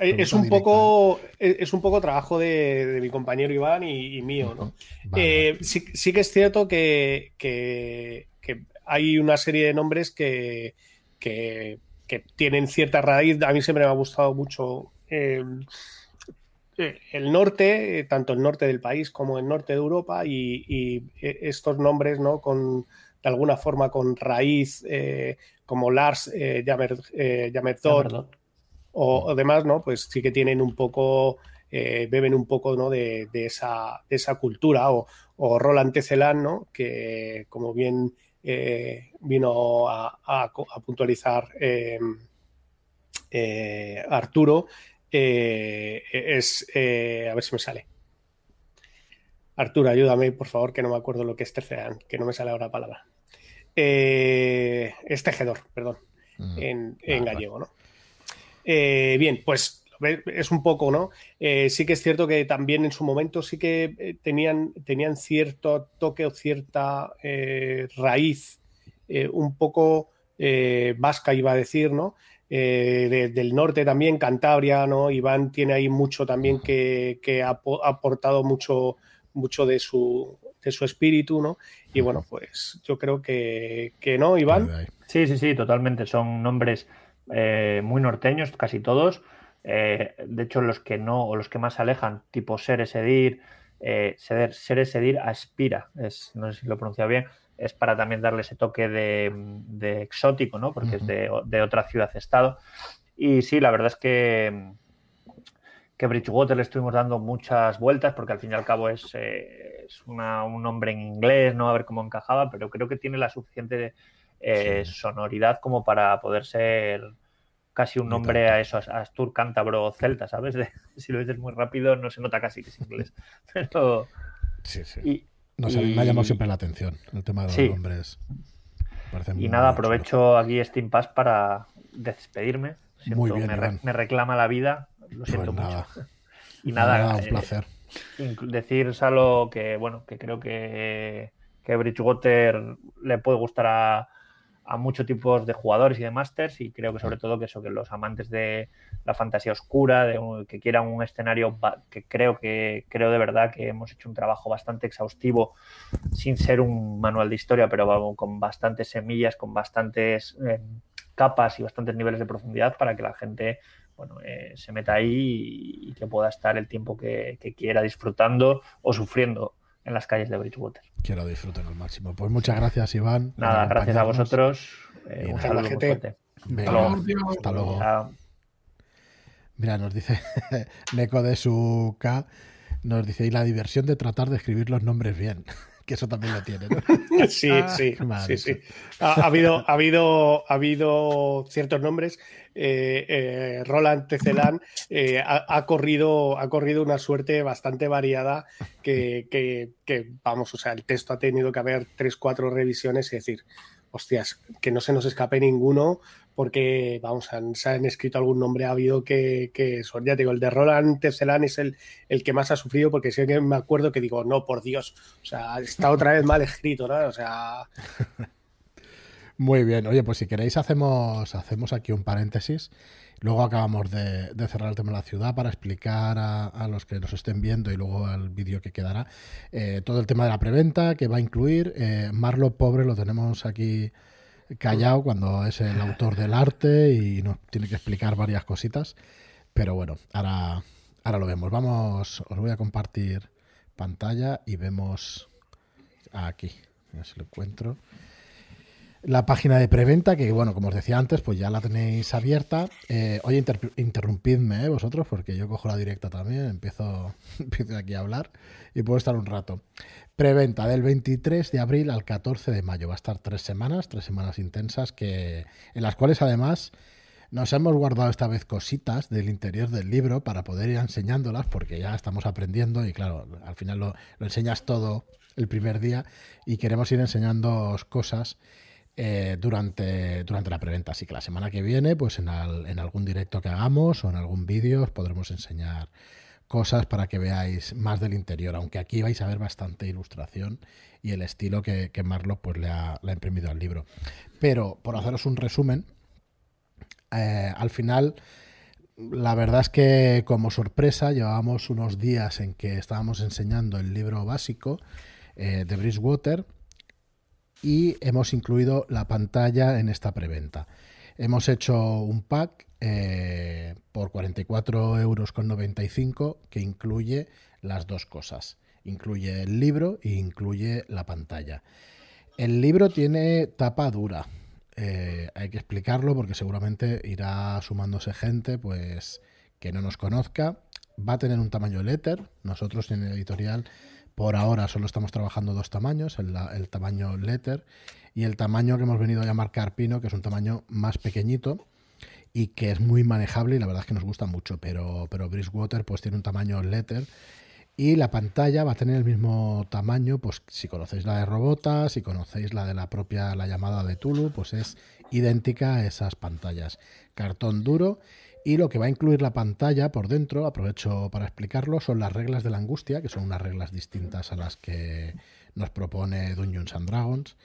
es un poco es un poco trabajo de, mi compañero Iván y, mío, ¿no? sí, que es cierto que, que hay una serie de nombres que, que, tienen cierta raíz. A mí siempre me ha gustado mucho em, eh, el norte, eh, tanto el norte del país como el norte de Europa, y, eh, estos nombres, ¿no? Con, de alguna forma con raíz, como Lars eh, o, demás, ¿no? Pues sí que tienen un poco, beben un poco ¿no? de, esa, de esa cultura, o, o Roland Tecelán, ¿no? Que como bien eh, vino a, puntualizar eh, eh, Arturo, es, a ver si me sale. Arturo, ayúdame, por favor, que no me acuerdo lo que es terceran, que no me sale ahora la palabra. Es tejedor, perdón, mm, en, gallego, ¿no? bien, pues es un poco, ¿no? Eh, sí que es cierto que también en su momento sí que eh, tenían, tenían cierto toque o cierta eh, raíz un poco vasca, iba a decir, ¿no? del norte también, Cantabria, ¿no? Iván tiene ahí mucho también que, ha, aportado mucho, mucho de su, de su espíritu, ¿no? Y bueno, pues yo creo que, que no, Iván. Sí, sí, sí, totalmente. Son nombres muy norteños, casi todos. Eh, de hecho, los que no, o los que más alejan, tipo ser Edir, eh, ser, Edir aspira, es, no sé si lo he pronunciado bien, es para también darle ese toque de, exótico, ¿no? Porque es de, otra ciudad-estado. Y sí, la verdad es que, que Bridgewater le estuvimos dando muchas vueltas, porque al fin y al cabo es, eh, un nombre en inglés, no a ver cómo encajaba, pero creo que tiene la suficiente eh, sonoridad como para poder ser casi un nombre a eso, a Astur, Cántabro, Celta, ¿sabes? <laughs> si lo dices muy rápido no se nota casi que es inglés. <laughs> Pero... Sí, sí. me ha llamado siempre la atención el tema de los nombres. Y nada, aprovecho aquí este impasse para despedirme. muy bien, me, reclama la vida, lo pues siento mucho. <laughs> Y nada, un eh, placer. Decir solo que, bueno, que creo que, que Bridgewater le puede gustar a, a muchos tipos de jugadores y de masters y creo que sobre todo que eso, que los amantes de la fantasía oscura, de que quieran un escenario que creo que creo de verdad que hemos hecho un trabajo bastante exhaustivo sin ser un manual de historia, pero con bastantes semillas, con bastantes eh, capas y bastantes niveles de profundidad para que la gente bueno, eh, se meta ahí y, que pueda estar el tiempo que quiera disfrutando o sufriendo en las calles de Bridgewater. Que lo disfruten al máximo. Pues muchas gracias, Iván. Nada, gracias a vosotros. Eh, un saludo muy fuerte. hasta luego. Mira, nos dice <laughs> Neko de su K, nos dice, y la diversión de tratar de escribir los nombres bien. Que eso también lo tiene, ¿no? <laughs> sí, sí, sí, sí. Ha, habido, ha, habido, ha habido ciertos nombres. Eh, eh, Roland Tecelán eh, ha, corrido, ha corrido una suerte bastante variada que, que, vamos, o sea, el texto ha tenido que haber tres, cuatro revisiones y decir, hostias, que no se nos escape ninguno, porque, vamos, se han escrito algún nombre ha habido que, que ya digo, el de Roland Tecelán es el, el que más ha sufrido, porque sí que me acuerdo que digo, no, por Dios, o sea, está otra vez mal escrito, ¿no? O sea... Muy bien, oye, pues si queréis hacemos, hacemos aquí un paréntesis. Luego acabamos de, cerrar el tema de la ciudad para explicar a, los que nos estén viendo y luego al vídeo que quedará eh, todo el tema de la preventa que va a incluir. Eh, Marlo Pobre lo tenemos aquí callado cuando es el autor del arte y nos tiene que explicar varias cositas. Pero bueno, ahora, ahora lo vemos. Vamos, os voy a compartir pantalla y vemos aquí. A si lo encuentro la página de preventa, que bueno, como os decía antes, pues ya la tenéis abierta. Eh, oye, interrumpidme eh, vosotros, porque yo cojo la directa también, empiezo, <laughs> empiezo aquí a hablar y puedo estar un rato. Preventa del 23 de abril al 14 de mayo. Va a estar tres semanas, tres semanas intensas, que, en las cuales además nos hemos guardado esta vez cositas del interior del libro para poder ir enseñándolas, porque ya estamos aprendiendo y claro, al final lo enseñas todo el primer día y queremos ir enseñando cosas eh, durante, durante la preventa. Así que la semana que viene, pues en, algún directo que hagamos o en algún vídeo os podremos enseñar cosas para que veáis más del interior, aunque aquí vais a ver bastante ilustración y el estilo que, que Marlo pues, le, ha, imprimido al libro. Pero por haceros un resumen, eh, al final la verdad es que como sorpresa llevábamos unos días en que estábamos enseñando el libro básico eh, de Bridgewater y hemos incluido la pantalla en esta preventa. Hemos hecho un pack eh, por 44,95 euros que incluye las dos cosas. Incluye el libro e incluye la pantalla. El libro tiene tapa dura. Eh, hay que explicarlo porque seguramente irá sumándose gente pues que no nos conozca. Va a tener un tamaño letter. Nosotros en el editorial por ahora solo estamos trabajando dos tamaños, el, tamaño letter y el tamaño que hemos venido a llamar carpino, que es un tamaño más pequeñito y que es muy manejable y la verdad es que nos gusta mucho, pero, pero Bridgewater pues tiene un tamaño letter y la pantalla va a tener el mismo tamaño, pues si conocéis la de Robota, si conocéis la de la propia, la llamada de Tulu, pues es idéntica a esas pantallas. Cartón duro y lo que va a incluir la pantalla por dentro, aprovecho para explicarlo, son las reglas de la angustia, que son unas reglas distintas a las que nos propone Dungeons and Dragons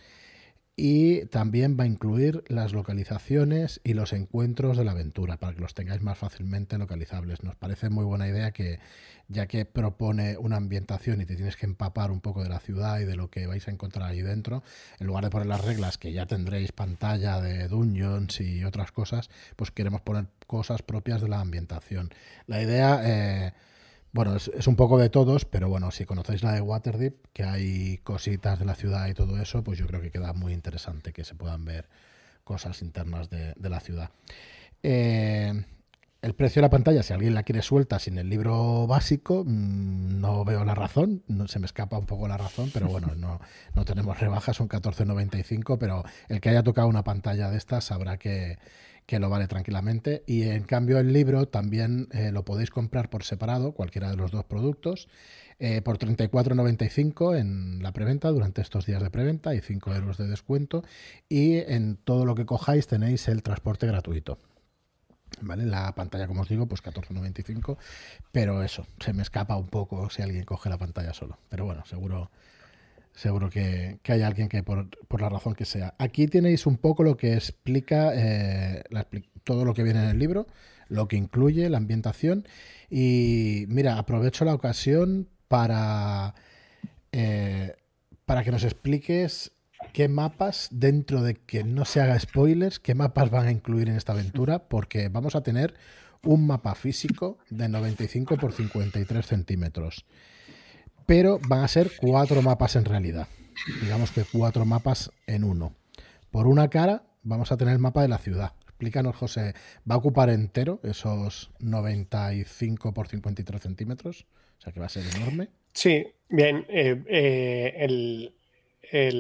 y también va a incluir las localizaciones y los encuentros de la aventura para que los tengáis más fácilmente localizables. Nos parece muy buena idea que ya que propone una ambientación y te tienes que empapar un poco de la ciudad y de lo que vais a encontrar ahí dentro, en lugar de poner las reglas que ya tendréis pantalla de dungeons y otras cosas, pues queremos poner cosas propias de la ambientación. La idea... Eh, bueno, es, un poco de todos, pero bueno, si conocéis la de Waterdeep, que hay cositas de la ciudad y todo eso, pues yo creo que queda muy interesante que se puedan ver cosas internas de, la ciudad. Eh, el precio de la pantalla, si alguien la quiere suelta sin el libro básico, mm, no veo la razón, no, se me escapa un poco la razón, pero bueno, <laughs> no, no tenemos rebajas, son 14.95, pero el que haya tocado una pantalla de estas sabrá que, que lo vale tranquilamente. Y en cambio el libro también eh, lo podéis comprar por separado, cualquiera de los dos productos, eh, por 34,95 en la preventa durante estos días de preventa y 5 euros de descuento. Y en todo lo que cojáis tenéis el transporte gratuito. ¿Vale? La pantalla, como os digo, pues 14,95. Pero eso, se me escapa un poco si alguien coge la pantalla solo. Pero bueno, seguro Seguro que, hay alguien que por, la razón que sea. Aquí tenéis un poco lo que explica eh, todo lo que viene en el libro, lo que incluye, la ambientación. Y mira, aprovecho la ocasión para, eh, para que nos expliques qué mapas, dentro de que no se haga spoilers, qué mapas van a incluir en esta aventura, porque vamos a tener un mapa físico de 95 por 53 centímetros pero van a ser cuatro mapas en realidad. Digamos que cuatro mapas en uno. Por una cara vamos a tener el mapa de la ciudad. Explícanos, José, ¿va a ocupar entero esos 95 por 53 centímetros? O sea que va a ser enorme. Sí, bien. Eh, eh,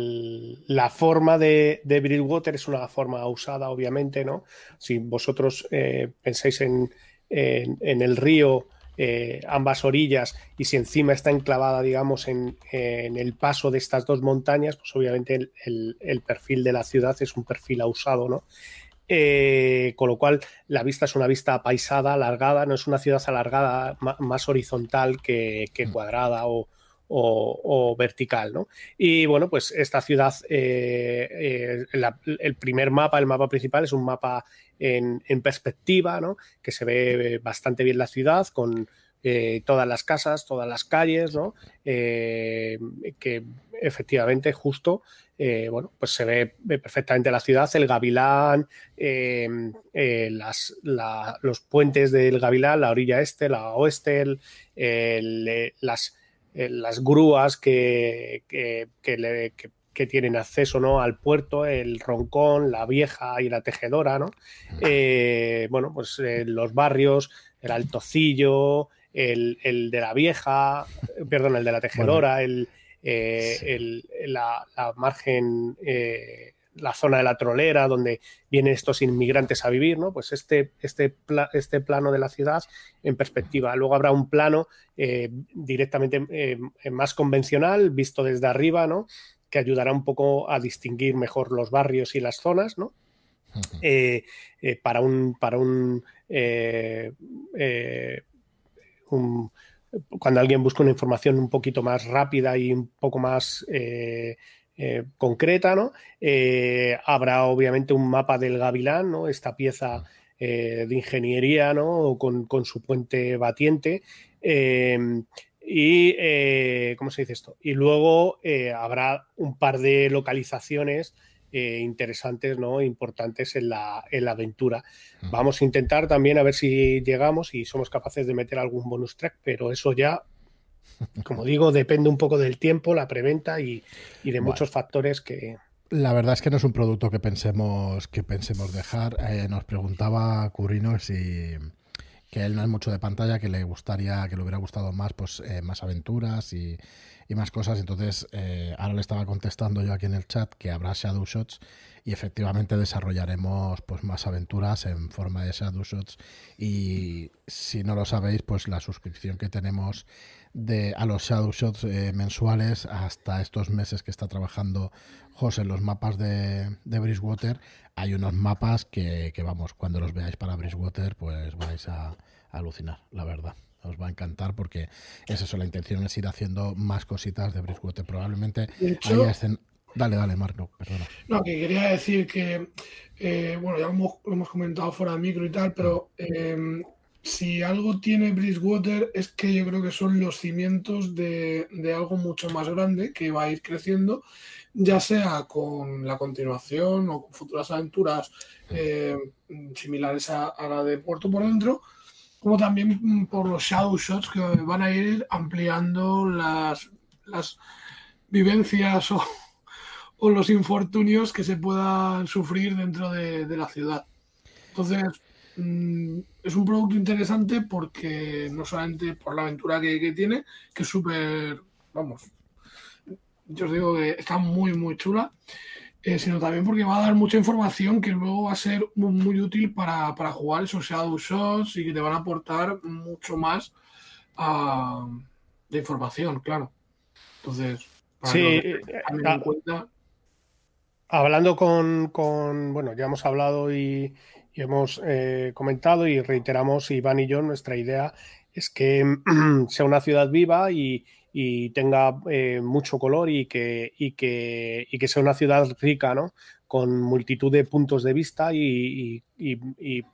la forma de, de Bridgewater es una forma usada, obviamente, ¿no? Si vosotros eh, pensáis en, en, el río eh, ambas orillas y si encima está enclavada, digamos, en, el paso de estas dos montañas, pues obviamente el, perfil de la ciudad es un perfil ausado, ¿no? Eh, con lo cual la vista es una vista paisada, alargada, no es una ciudad alargada más horizontal que, mm. cuadrada o, vertical. ¿no? Y bueno, pues esta ciudad, eh, el primer mapa, el mapa principal, es un mapa en, perspectiva, ¿no? que se ve bastante bien la ciudad con eh, todas las casas, todas las calles, ¿no? Eh, que efectivamente justo, eh, bueno, pues se ve, perfectamente la ciudad, el gavilán, los puentes del gavilán, la orilla este, la oeste, las, las grúas que, que, le, que tienen acceso ¿no? al puerto, el Roncón, la Vieja y la Tejedora, ¿no? Eh, bueno, pues eh, los barrios, el Altocillo, el, de la Vieja, perdón, el de la Tejedora, el, eh, la, margen, la zona de la trolera, donde vienen estos inmigrantes a vivir, ¿no? Pues este, este, este plano de la ciudad en perspectiva. Luego habrá un plano directamente más convencional, visto desde arriba, ¿no? que ayudará un poco a distinguir mejor los barrios y las zonas, ¿no? Eh, eh, para un, para eh, un, cuando alguien busca una información un poquito más rápida y un poco más concreta, ¿no? habrá obviamente un mapa del Gavilán, ¿no? Esta pieza de ingeniería, ¿no? Con, con, su puente batiente. Y, eh, ¿cómo se dice esto? Y luego eh, habrá un par de localizaciones eh, interesantes, ¿no? Importantes en la, en la aventura. Vamos a intentar también a ver si llegamos y somos capaces de meter algún bonus track, pero eso ya, como digo, depende un poco del tiempo, la preventa y, de muchos factores que, la verdad es que no es un producto que pensemos que pensemos dejar. nos preguntaba Curino si, que él no es mucho de pantalla, que le gustaría, que le hubiera gustado más, pues eh, más aventuras y, más cosas. Entonces, eh, ahora le estaba contestando yo aquí en el chat que habrá Shadow Shots y efectivamente desarrollaremos pues más aventuras en forma de Shadow Shots. Y si no lo sabéis, pues la suscripción que tenemos de, a los Shadow Shots eh, mensuales hasta estos meses que está trabajando José en los mapas de, de Bridgewater hay unos mapas que, vamos, cuando los veáis para Bridgewater, pues vais a, alucinar, la verdad. Os va a encantar porque es eso, la intención es ir haciendo más cositas de Bridgewater. Probablemente Dale, dale, Marco, perdona. No, que quería decir que, eh, bueno, ya lo hemos, comentado fuera de micro y tal, pero em, si algo tiene Bridgewater es que yo creo que son los cimientos de, de, algo mucho más grande que va a ir creciendo ya sea con la continuación o con futuras aventuras eh, similares a, la de Puerto por Dentro, como también por los shadow shots que van a ir ampliando las, las vivencias o, los infortunios que se puedan sufrir dentro de, la ciudad. Entonces, mm, es un producto interesante porque no solamente por la aventura que, que tiene, que es súper, vamos, yo os digo que está muy, muy chula, eh, sino también porque va a dar mucha información que luego va a ser muy, útil para, jugar esos Shadow Shots y que te van a aportar mucho más ah, de información, claro. Entonces, sí, eh, ah, hablando con, bueno, ya hemos hablado y, hemos eh, comentado y reiteramos, Iván y yo, nuestra idea es que <clears throat> sea una ciudad viva y, tenga eh, mucho color y que, y, que, y que sea una ciudad rica, ¿no? con multitud de puntos de vista y,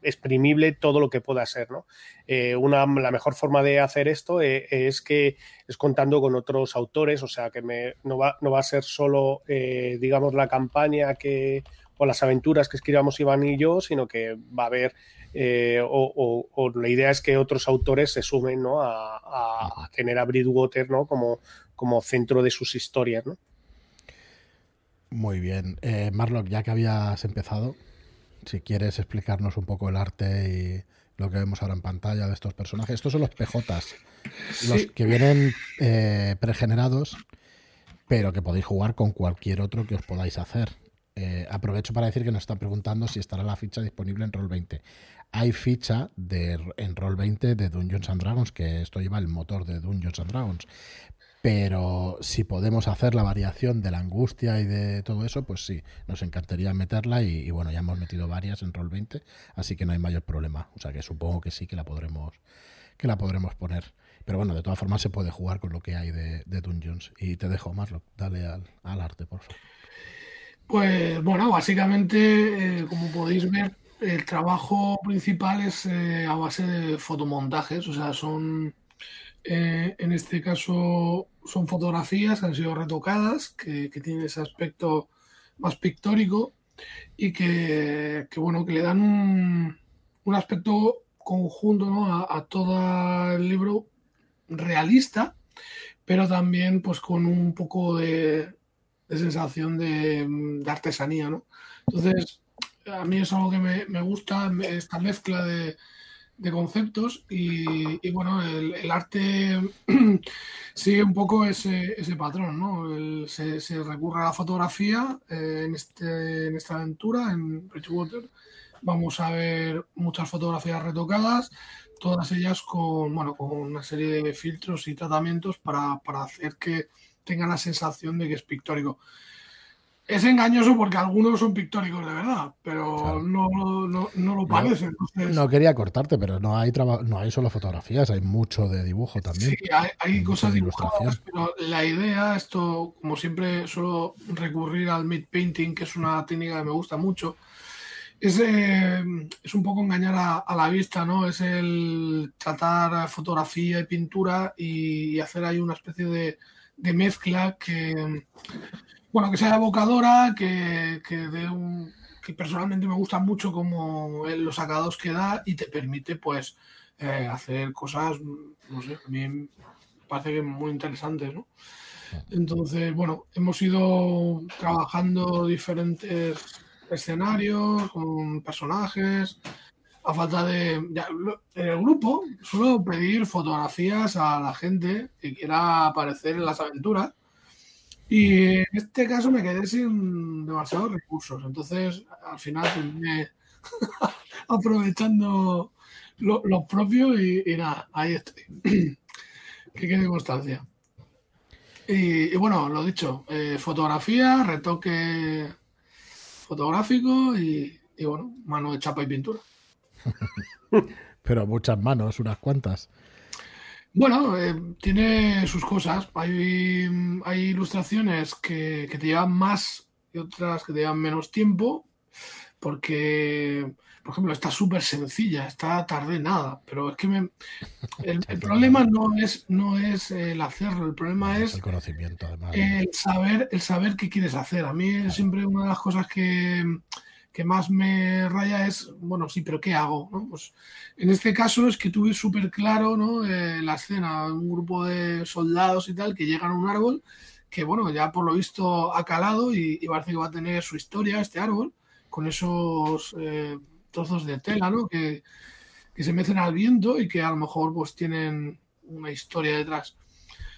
exprimible todo lo que pueda ser. ¿no? Eh, una, la mejor forma de hacer esto eh, es que es contando con otros autores, o sea que me, no, va, no va a ser solo, digamos, la campaña que, o las aventuras que escribamos Iván y yo, sino que va a haber eh, o, la idea es que otros autores se sumen ¿no? a, tener a Bridgewater ¿no? como, como centro de sus historias. ¿no? Muy bien. Eh, Marlock, ya que habías empezado, si quieres explicarnos un poco el arte y lo que vemos ahora en pantalla de estos personajes. Estos son los PJs, los que vienen eh, pregenerados, pero que podéis jugar con cualquier otro que os podáis hacer. Aprovecho para decir que nos están preguntando si estará la ficha disponible en Roll20. hay ficha de, en Roll20 de Dungeons and Dragons, que esto lleva el motor de Dungeons and Dragons. Pero si podemos hacer la variación de la angustia y de todo eso, pues sí, nos encantaría meterla y, bueno, ya hemos metido varias en Roll20, así que no hay mayor problema. O sea que supongo que sí que la podremos, que la podremos poner. Pero bueno, de todas formas se puede jugar con lo que hay de, Dungeons. Y te dejo, más, dale al, arte, por favor. Pues bueno, básicamente, eh, como podéis ver, el trabajo principal es eh, a base de fotomontajes, o sea, son, eh, en este caso, son fotografías que han sido retocadas, que, tienen ese aspecto más pictórico y que, bueno, que le dan un, aspecto conjunto a, todo el libro realista, pero también pues con un poco de, sensación de, artesanía, ¿no? Entonces, a mí es algo que me, gusta, esta mezcla de, conceptos y, bueno, el, arte <clears throat> sigue un poco ese, patrón, ¿no? se, recurre a la fotografía eh, en, este, en esta aventura, en Bridgewater. Vamos a ver muchas fotografías retocadas, todas ellas con, bueno, con una serie de filtros y tratamientos para, para hacer que tenga la sensación de que es pictórico. Es engañoso porque algunos son pictóricos de verdad, pero no, no, no, lo parece. No, quería cortarte, pero no hay no hay solo fotografías, hay mucho de dibujo también. Sí, hay, cosas dibujadas, pero la idea, esto, como siempre suelo recurrir al mid painting, que es una técnica que me gusta mucho, es, eh, es un poco engañar a, la vista, ¿no? Es el tratar fotografía y pintura y, hacer ahí una especie de, de mezcla que bueno, que sea evocadora, que, que de un que personalmente me gusta mucho como los sacados que da y te permite pues eh, hacer cosas, no sé, a mí me parece que muy interesantes, ¿no? Entonces, bueno, hemos ido trabajando diferentes escenarios con personajes. A falta de. en el grupo suelo pedir fotografías a la gente que quiera aparecer en las aventuras y en este caso me quedé sin demasiados recursos. Entonces, al final terminé <laughs> aprovechando lo, propio y, nada, ahí estoy. <clears throat> que quede constancia. Y, bueno, lo dicho, eh, fotografía, retoque fotográfico y, y bueno, mano de chapa y pintura. <laughs> Pero muchas manos, unas cuantas. Bueno, eh, tiene sus cosas. Hay, hay ilustraciones que, te llevan más y otras que te llevan menos tiempo, porque, por ejemplo, está súper sencilla, está tarde nada, pero es que <laughs> el, problema no es, no es el hacerlo, el problema es, el conocimiento, El saber, el saber qué quieres hacer. A mí es siempre una de las cosas que que más me raya es, bueno, sí, pero ¿qué hago? Pues en este caso es que tuve súper claro ¿no? Eh, la escena, un grupo de soldados y tal que llegan a un árbol que, bueno, ya por lo visto ha calado y, parece que va a tener su historia este árbol, con esos eh, trozos de tela, ¿no? Que, que se mecen al viento y que a lo mejor pues tienen una historia detrás.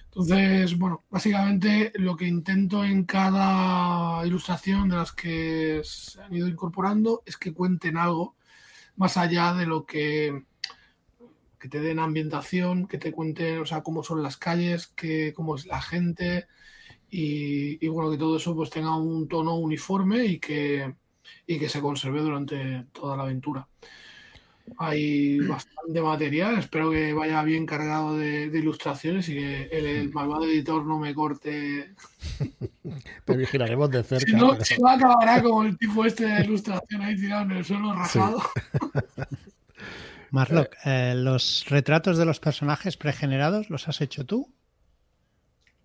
Entonces, bueno, básicamente lo que intento en cada ilustración de las que se han ido incorporando es que cuenten algo más allá de lo que, que te den ambientación, que te cuenten, o sea, cómo son las calles, que, cómo es la gente y, y, bueno, que todo eso pues tenga un tono uniforme y que, y que se conserve durante toda la aventura. Hay bastante material, espero que vaya bien cargado de, ilustraciones y que el, malvado editor no me corte. <laughs> Te vigilaremos de cerca. Si no, pero... acabará como el tipo este de ilustración ahí tirado en el suelo rajado. <laughs> Marlock, eh, ¿los retratos de los personajes pregenerados los has hecho tú?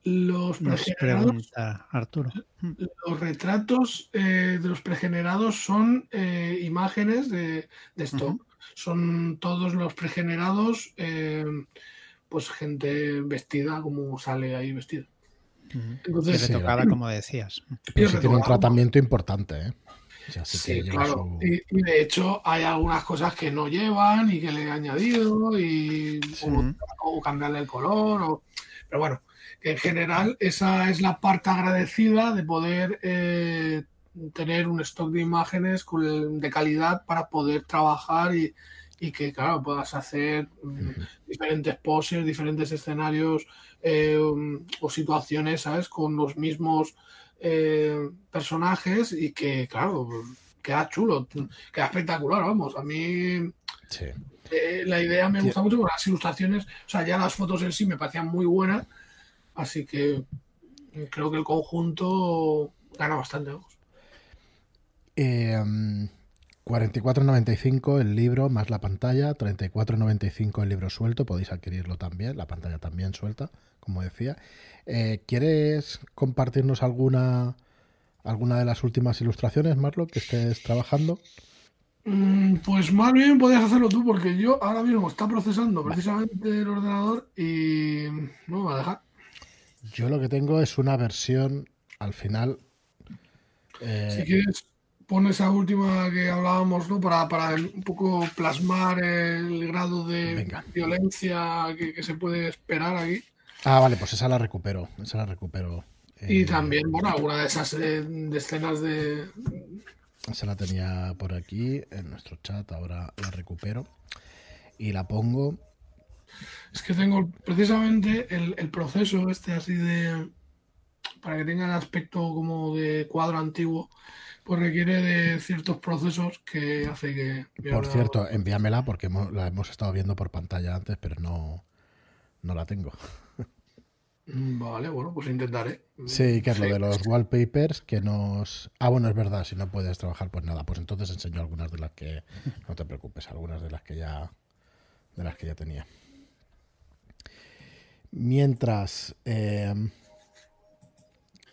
Los pregenerados. Arturo. Los retratos eh, de los pregenerados son eh, imágenes de, de stock son todos los pregenerados, eh, pues gente vestida como sale ahí vestida. Entonces, se tocaba, como decías. Pero tiene un tratamiento importante, ¿eh? sí, claro. Y, de hecho hay algunas cosas que no llevan y que le he añadido y o, cambiarle el color. Pero bueno, en general esa es la parte agradecida de poder eh, tener un stock de imágenes de calidad para poder trabajar y, y que, claro, puedas hacer mm, diferentes poses, diferentes escenarios eh, o situaciones, ¿sabes? Con los mismos eh, personajes y que, claro, queda chulo, queda espectacular, vamos. A mí eh, la idea me gusta mucho, las ilustraciones, o sea, ya las fotos en sí me parecían muy buenas, así que creo que el conjunto gana bastante. Vamos. 44.95 el libro más la pantalla, 34.95 el libro suelto, podéis adquirirlo también, la pantalla también suelta, como decía. Eh, ¿Quieres compartirnos alguna, alguna de las últimas ilustraciones, Marlo, que estés trabajando? Mm, pues más bien podías hacerlo tú, porque yo ahora mismo está procesando precisamente el ordenador y no me va a dejar. Yo lo que tengo es una versión al final. Eh, si quieres, pon esa última que hablábamos, ¿no? Para, para un poco plasmar el grado de violencia que, se puede esperar aquí. Ah, vale, pues esa la recupero. Esa la recupero. y eh, también, bueno, alguna de esas eh, escenas de. Esa la tenía por aquí en nuestro chat, ahora la recupero. Y la pongo. Es que tengo precisamente el, el proceso este así de. Para que tenga el aspecto como de cuadro antiguo pues requiere de ciertos procesos que hace que... Por cierto, envíamela porque la hemos estado viendo por pantalla antes, pero no, no la tengo. Mm, vale, bueno, pues intentaré. Sí, que es lo de los wallpapers que nos... Ah, bueno, es verdad, si no puedes trabajar, pues nada, pues entonces enseño algunas de las que... No te preocupes, algunas de las que ya... De las que ya tenía. Mientras... Eh,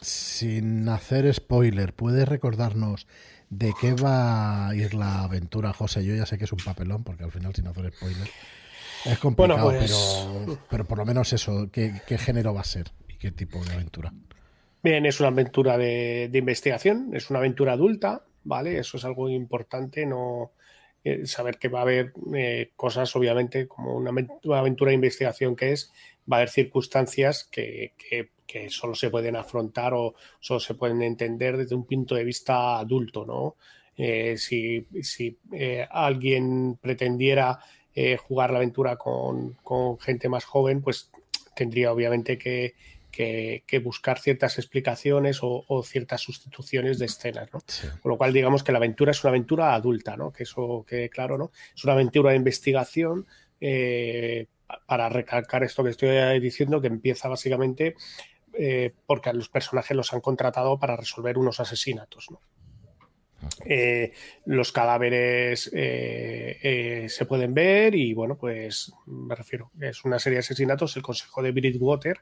sin hacer spoiler, ¿puedes recordarnos de qué va a ir la aventura, José? Yo ya sé que es un papelón, porque al final sin hacer spoiler es complicado, pues, pero, por lo menos eso, ¿qué, género va a ser y qué tipo de aventura? Bien, es una aventura de, investigación, es una aventura adulta, ¿vale? Eso es algo importante, no eh, saber que va a haber eh, cosas, obviamente, como una, aventura de investigación que es, va a haber circunstancias que, que que solo se pueden afrontar o solo se pueden entender desde un punto de vista adulto, ¿no? Eh, si, eh, alguien pretendiera eh, jugar la aventura con, gente más joven, pues tendría obviamente que, buscar ciertas explicaciones o, ciertas sustituciones de escenas, ¿no? Con lo cual, digamos que la aventura es una aventura adulta, ¿no? Que eso quede claro, ¿no? Es una aventura de investigación para recalcar esto que estoy diciendo, que empieza básicamente eh, porque a los personajes los han contratado para resolver unos asesinatos. Eh, los cadáveres eh, se pueden ver y bueno, pues me refiero, es una serie de asesinatos. El Consejo de Bridgewater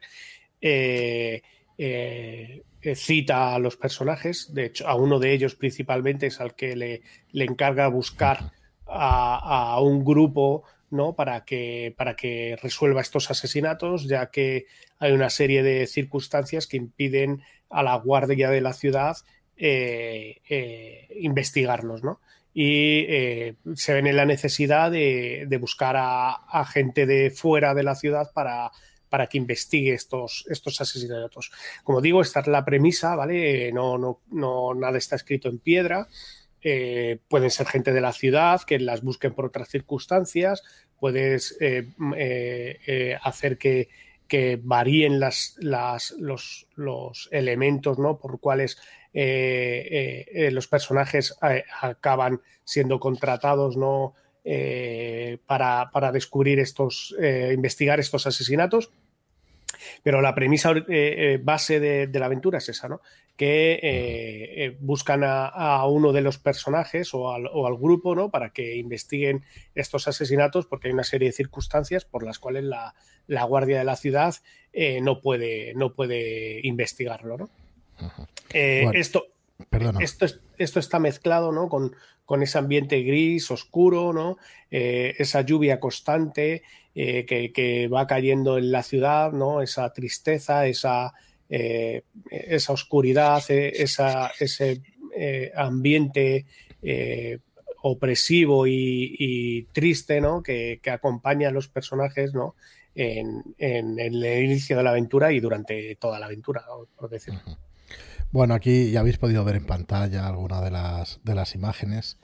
cita a los personajes, de hecho, a uno de ellos principalmente es al que le, encarga buscar a un grupo ¿no? Para que, para que resuelva estos asesinatos, ya que hay una serie de circunstancias que impiden a la guardia de la ciudad eh, eh, investigarlos, ¿no? Y eh, se ven en la necesidad de, buscar a, gente de fuera de la ciudad para, para que investigue estos, estos asesinatos. Como digo, esta es la premisa, ¿vale? No, no, no nada está escrito en piedra. Eh, pueden ser gente de la ciudad que las busquen por otras circunstancias, puedes eh, eh, hacer que, varíen los, elementos ¿no? por cuales los personajes acaban siendo contratados ¿no? para, para, descubrir estos, investigar estos asesinatos. Pero la premisa base de, de, la aventura es esa, ¿no? Que eh, eh, buscan a, uno de los personajes o al, grupo ¿no? para que investiguen estos asesinatos porque hay una serie de circunstancias por las cuales la, guardia de la ciudad eh, no, puede, no puede investigarlo. ¿no? esto, esto, esto, está mezclado ¿no? con, con, ese ambiente gris, oscuro, ¿no? esa lluvia constante que, que, va cayendo en la ciudad, ¿no? esa tristeza, esa eh, esa oscuridad, eh, ese eh, ambiente opresivo y, triste ¿no? que, acompaña a los personajes ¿no? En, el inicio de la aventura y durante toda la aventura, por decirlo. Bueno, aquí ya habéis podido ver en pantalla alguna de las, de las imágenes.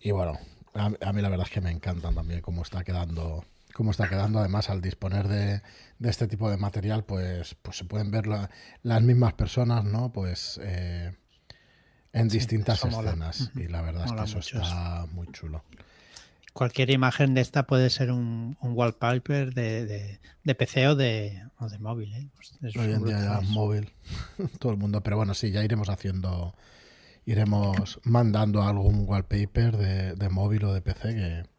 Y bueno, A, mí la verdad es que me encantan también cómo está quedando cómo está quedando. Además, al disponer de, este tipo de material, pues, pues se pueden ver las mismas personas, ¿no? Pues eh, en distintas escenas. Y la verdad es que eso está muy chulo. Cualquier imagen de esta puede ser un, wallpaper de, de, PC o de, o de móvil. ¿eh? Pues Hoy en día ya móvil, <laughs> todo el mundo. Pero bueno, sí, ya iremos haciendo, iremos mandando algún wallpaper de, de móvil o de PC que,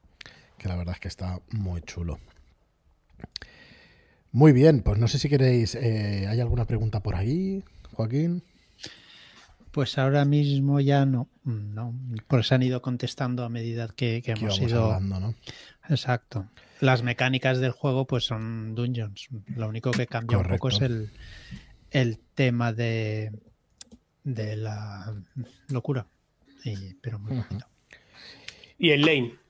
que la verdad es que está muy chulo. Muy bien, pues no sé si queréis, eh, ¿hay alguna pregunta por ahí, Joaquín? Pues ahora mismo ya no, no, pues han ido contestando a medida que, hemos ido hablando, ¿no? Exacto. Las mecánicas del juego pues son dungeons. Lo único que cambia un poco es el, el tema de, de la locura. pero muy bonito. Y el lane.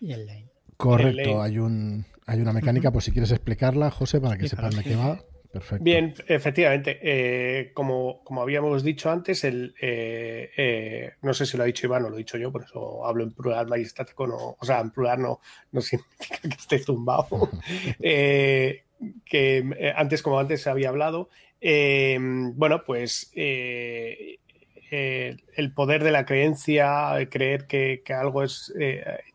Y el lane. Correcto, hay un hay una mecánica, pues si quieres explicarla, José, para que sepan de qué va. Perfecto. Bien, efectivamente. Eh, como, como, habíamos dicho antes, el, eh, eh, no sé si lo ha dicho Iván o lo he dicho yo, por eso hablo en plural majestático, no, o sea, en plural no, no <laughs> significa que esté zumbado. <laughs> que antes, como antes se había hablado, bueno, pues el poder de la creencia, creer que, que algo es,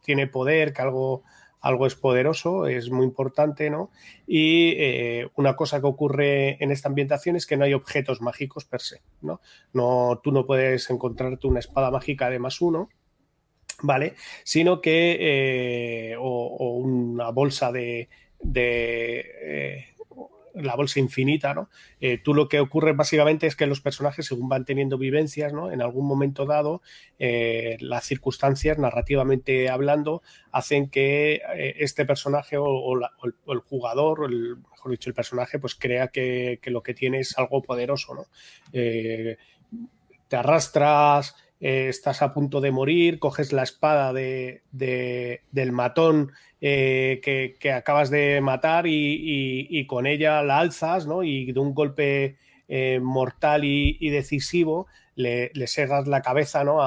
tiene poder, que algo algo es poderoso, es muy importante, ¿no? Y eh, una cosa que ocurre en esta ambientación es que no hay objetos mágicos per se, ¿no? no tú no puedes encontrarte una espada mágica de más uno, ¿vale? Sino que, eh, o, una bolsa de, eh, la bolsa infinita, ¿no? Eh, tú lo que ocurre básicamente es que los personajes, según van teniendo vivencias, ¿no? En algún momento dado, eh, las circunstancias, narrativamente hablando, hacen que eh, este personaje o, el, jugador, el, mejor dicho, el personaje, pues crea que, lo que tiene es algo poderoso, ¿no? te arrastras, estás a punto de morir, coges la espada de, del matón eh, que, acabas de matar y, con ella la alzas. Y de un golpe eh, mortal y, decisivo le, le, la cabeza, ¿no?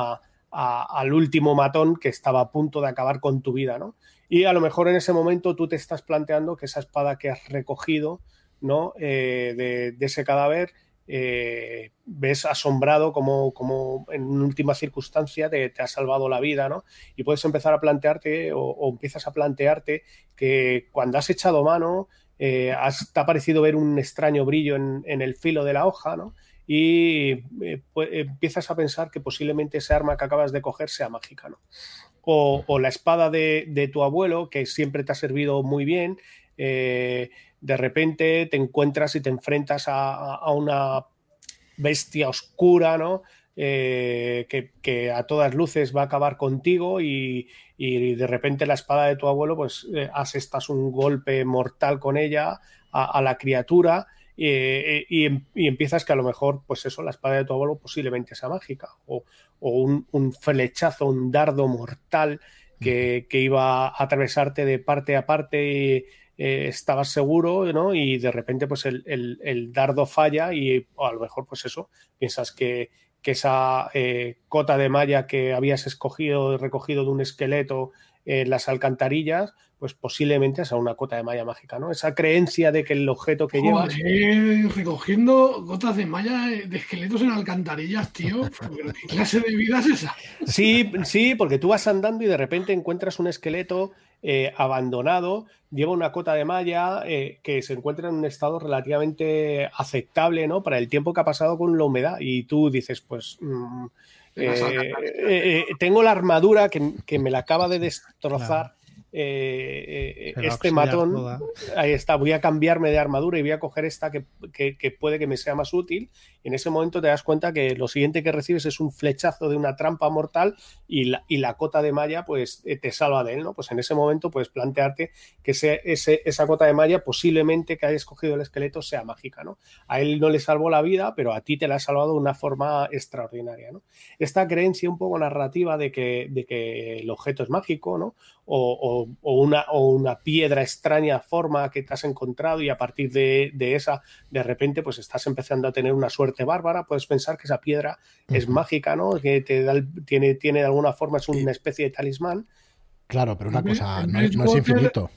al último matón que estaba a punto de acabar con tu vida, ¿no? Y a lo mejor en ese momento tú te estás planteando que esa espada que has recogido, ¿no? Eh, de ese cadáver eh, ves asombrado como, como, en última circunstancia te, ha salvado la vida, ¿no? Y puedes empezar a plantearte o, empiezas a plantearte que cuando has echado mano eh, te ha parecido ver un extraño brillo en, el filo de la hoja, ¿no? Y eh, empiezas a pensar que posiblemente ese arma que acabas de coger sea mágica, ¿no? O, la espada de, tu abuelo, que siempre te ha servido muy bien, de repente te encuentras y te enfrentas a, una bestia oscura, ¿no? Eh, que, a todas luces va a acabar contigo y, de repente la espada de tu abuelo, pues eh, asestas un golpe mortal con ella a, la criatura eh, y, empiezas que a lo mejor, pues eso, la espada de tu abuelo posiblemente sea mágica o, un, un, flechazo, un dardo mortal que, que, iba a atravesarte de parte a parte eh, estabas seguro, ¿no? Y de repente, pues el, dardo falla y a lo mejor, pues eso, piensas que, esa eh, cota de malla que habías escogido, recogido de un esqueleto en las alcantarillas, pues posiblemente sea una cota de malla mágica, ¿no? Esa creencia de que el objeto que llevas. recogiendo gotas de malla de esqueletos en alcantarillas, tío. ¿Qué clase de vida es esa? Sí, sí, porque tú vas andando y de repente encuentras un esqueleto eh, abandonado, lleva una cota de malla eh, que se encuentra en un estado relativamente aceptable, ¿no? Para el tiempo que ha pasado con la humedad. Y tú dices, pues. Mm, eh, tengo la armadura que, me la acaba de destrozar. Eh, eh, este matón, ahí está, voy a cambiarme de armadura y voy a coger esta que, puede que me sea más útil. Y en ese momento te das cuenta que lo siguiente que recibes es un flechazo de una trampa mortal y la, y la cota de malla pues eh, te salva de él, ¿no? Pues en ese momento puedes plantearte que ese, esa cota de malla posiblemente que hayas escogido el esqueleto sea mágica, ¿no? A él no le salvó la vida, pero a ti te la ha salvado de una forma extraordinaria, ¿no? Esta creencia un poco narrativa de que, de que el objeto es mágico, ¿no? O, una, o una piedra extraña forma que te has encontrado y a partir de, esa, de repente, pues estás empezando a tener una suerte bárbara, puedes pensar que esa piedra es mágica, ¿no? Que te da, tiene, tiene de alguna forma, es una especie de talismán. Claro, pero una cosa, no, es infinito.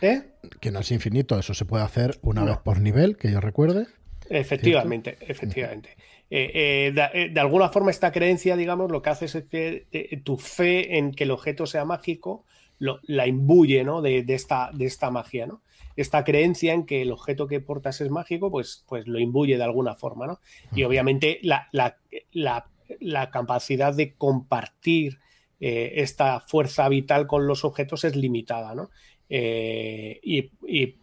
¿Eh? Que no es infinito, eso se puede hacer una vez por nivel, que yo recuerde. Efectivamente, efectivamente. Eh, eh, de, alguna forma esta creencia, digamos, lo que hace es que tu fe en que el objeto sea mágico la imbuye ¿no? de, esta, de esta magia, ¿no? Esta creencia en que el objeto que portas es mágico, pues, pues lo imbuye de alguna forma, ¿no? Y obviamente la, capacidad de compartir eh, esta fuerza vital con los objetos es limitada, ¿no? Eh, y,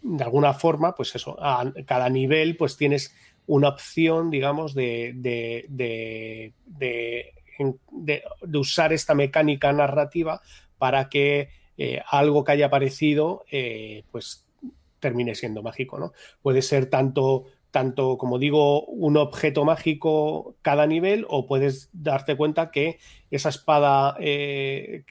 de alguna forma, pues eso, a cada nivel, pues tienes una opción, digamos, de, de, de, usar esta mecánica narrativa para que eh, algo que haya aparecido, eh, pues termine siendo mágico, ¿no? Puede ser tanto, tanto, como digo, un objeto mágico cada nivel, o puedes darte cuenta que esa espada que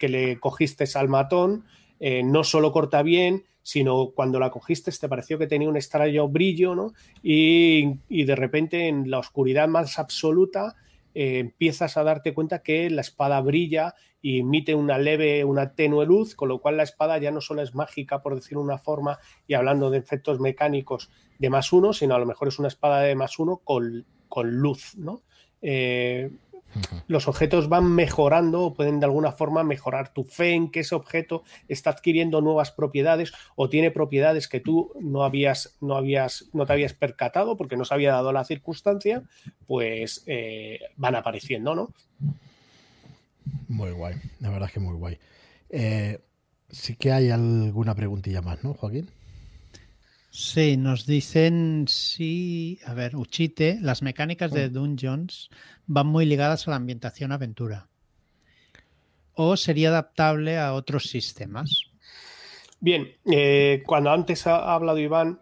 le cogiste al matón eh, no solo corta bien, sino cuando la cogiste te pareció que tenía un extraño brillo, ¿no? Y, de repente en la oscuridad más absoluta eh, empiezas a darte cuenta que la espada brilla y emite una leve, una tenue luz, con lo cual la espada ya no solo es mágica, por decir una forma, y hablando de efectos mecánicos de más uno, sino a lo mejor es una espada de más uno con, con luz, ¿no? Eh, los objetos van mejorando o pueden de alguna forma mejorar tu fe en que ese objeto está adquiriendo nuevas propiedades o tiene propiedades que tú no habías, no habías, no te habías percatado porque no se había dado la circunstancia, pues eh, van apareciendo, ¿no? Muy guay, la verdad es que muy guay. Eh, sí que hay alguna preguntilla más, ¿no, Joaquín? Sí, nos dicen sí, a ver, Uchite, las mecánicas de Dungeons van muy ligadas a la ambientación aventura. ¿O sería adaptable a otros sistemas? Bien, eh, cuando antes ha hablado Iván,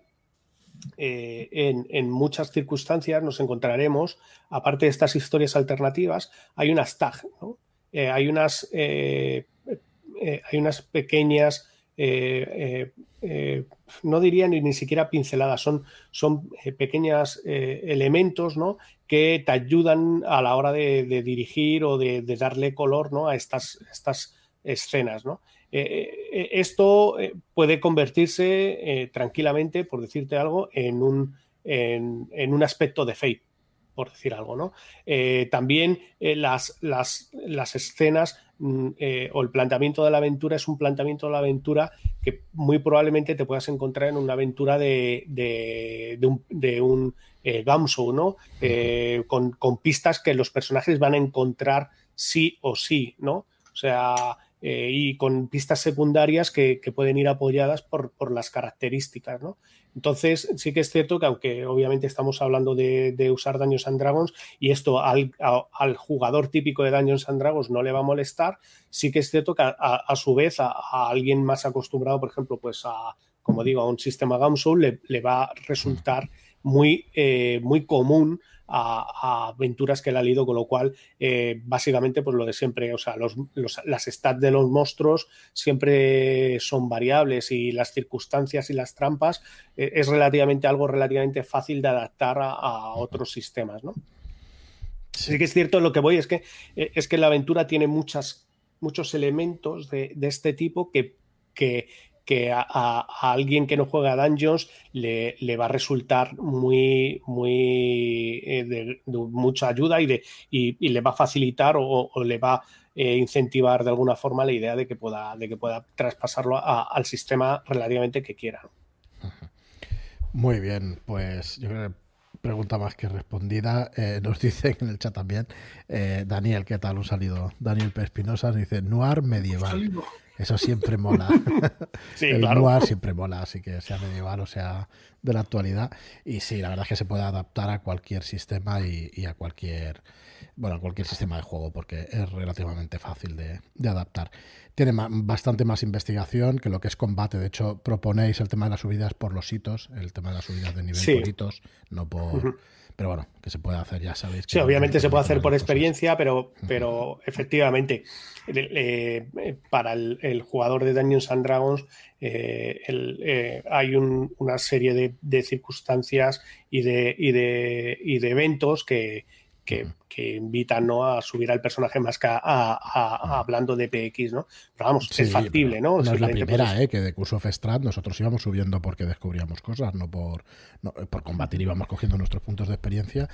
eh, en, muchas circunstancias nos encontraremos, aparte de estas historias alternativas, hay unas tag, ¿no? Eh, hay, unas, hay unas pequeñas no diría ni, ni siquiera pinceladas, son, son pequeños elementos ¿no? que te ayudan a la hora de, dirigir o de, darle color ¿no? a estas, estas escenas. ¿no? Eh, eh, esto eh, puede convertirse tranquilamente, por decirte algo, en un, en, un aspecto de fate, por decir algo. ¿no? también las, las, las, escenas mm, o el planteamiento de la aventura es un planteamiento de la aventura que muy probablemente te puedas encontrar en una aventura de, de, un, de un eh, Gamso, ¿no? Eh, con, pistas que los personajes van a encontrar sí o sí, ¿no? O sea, eh, y con pistas secundarias que, pueden ir apoyadas por, las características, ¿no? Entonces, sí que es cierto que aunque obviamente estamos hablando de, usar Dungeons and Dragons y esto al, jugador típico de Dungeons and Dragons no le va a molestar, sí que es cierto que a, su vez a, alguien más acostumbrado, por ejemplo, pues a, como digo, a un sistema Gamso le, le va a resultar muy, eh, muy común a, aventuras que él ha leído, con lo cual, eh, básicamente, pues lo de siempre, o sea, los, las stats de los monstruos siempre son variables y las circunstancias y las trampas eh, es relativamente algo relativamente fácil de adaptar a, otros sistemas, ¿no? Sí. que es cierto, lo que voy es que, es que la aventura tiene muchas, muchos elementos de, de este tipo que, que, que a, alguien que no juega a Dungeons le, va a resultar muy, muy eh, de, mucha ayuda y, de, y, le va a facilitar o, le va a eh, incentivar de alguna forma la idea de que pueda, de que pueda traspasarlo al sistema relativamente que quiera. <laughs> Muy bien, pues yo creo que pregunta más que respondida. Eh, nos <laughs> dice en el chat también, Daniel, ¿qué tal? Un saludo. Daniel Pespinosa nos dice Noir medieval. Eso siempre mola. <laughs> el noir siempre mola, así que sea medieval o sea de la actualidad. Y sí, la verdad es que se puede adaptar a cualquier sistema y, a cualquier bueno, a cualquier sistema de juego, porque es relativamente fácil de, adaptar. Tiene bastante más investigación que lo que es combate. De hecho, proponéis el tema de las subidas por los hitos, el tema de las subidas de nivel por hitos, no por. Pero bueno, que se puede hacer, ya sabéis. sí, obviamente se puede hacer por experiencia, pero, pero efectivamente, eh, para el, jugador de Dungeons and Dragons eh, eh, hay una serie de, circunstancias y de, y de, y de eventos que, que, invitan ¿no? a subir al personaje más que a, hablando de PX, ¿no? Pero vamos, es factible, ¿no? No es la primera, ¿eh? Que de Curse of Strat nosotros íbamos subiendo porque descubríamos cosas, no por, por combatir, íbamos cogiendo nuestros puntos de experiencia,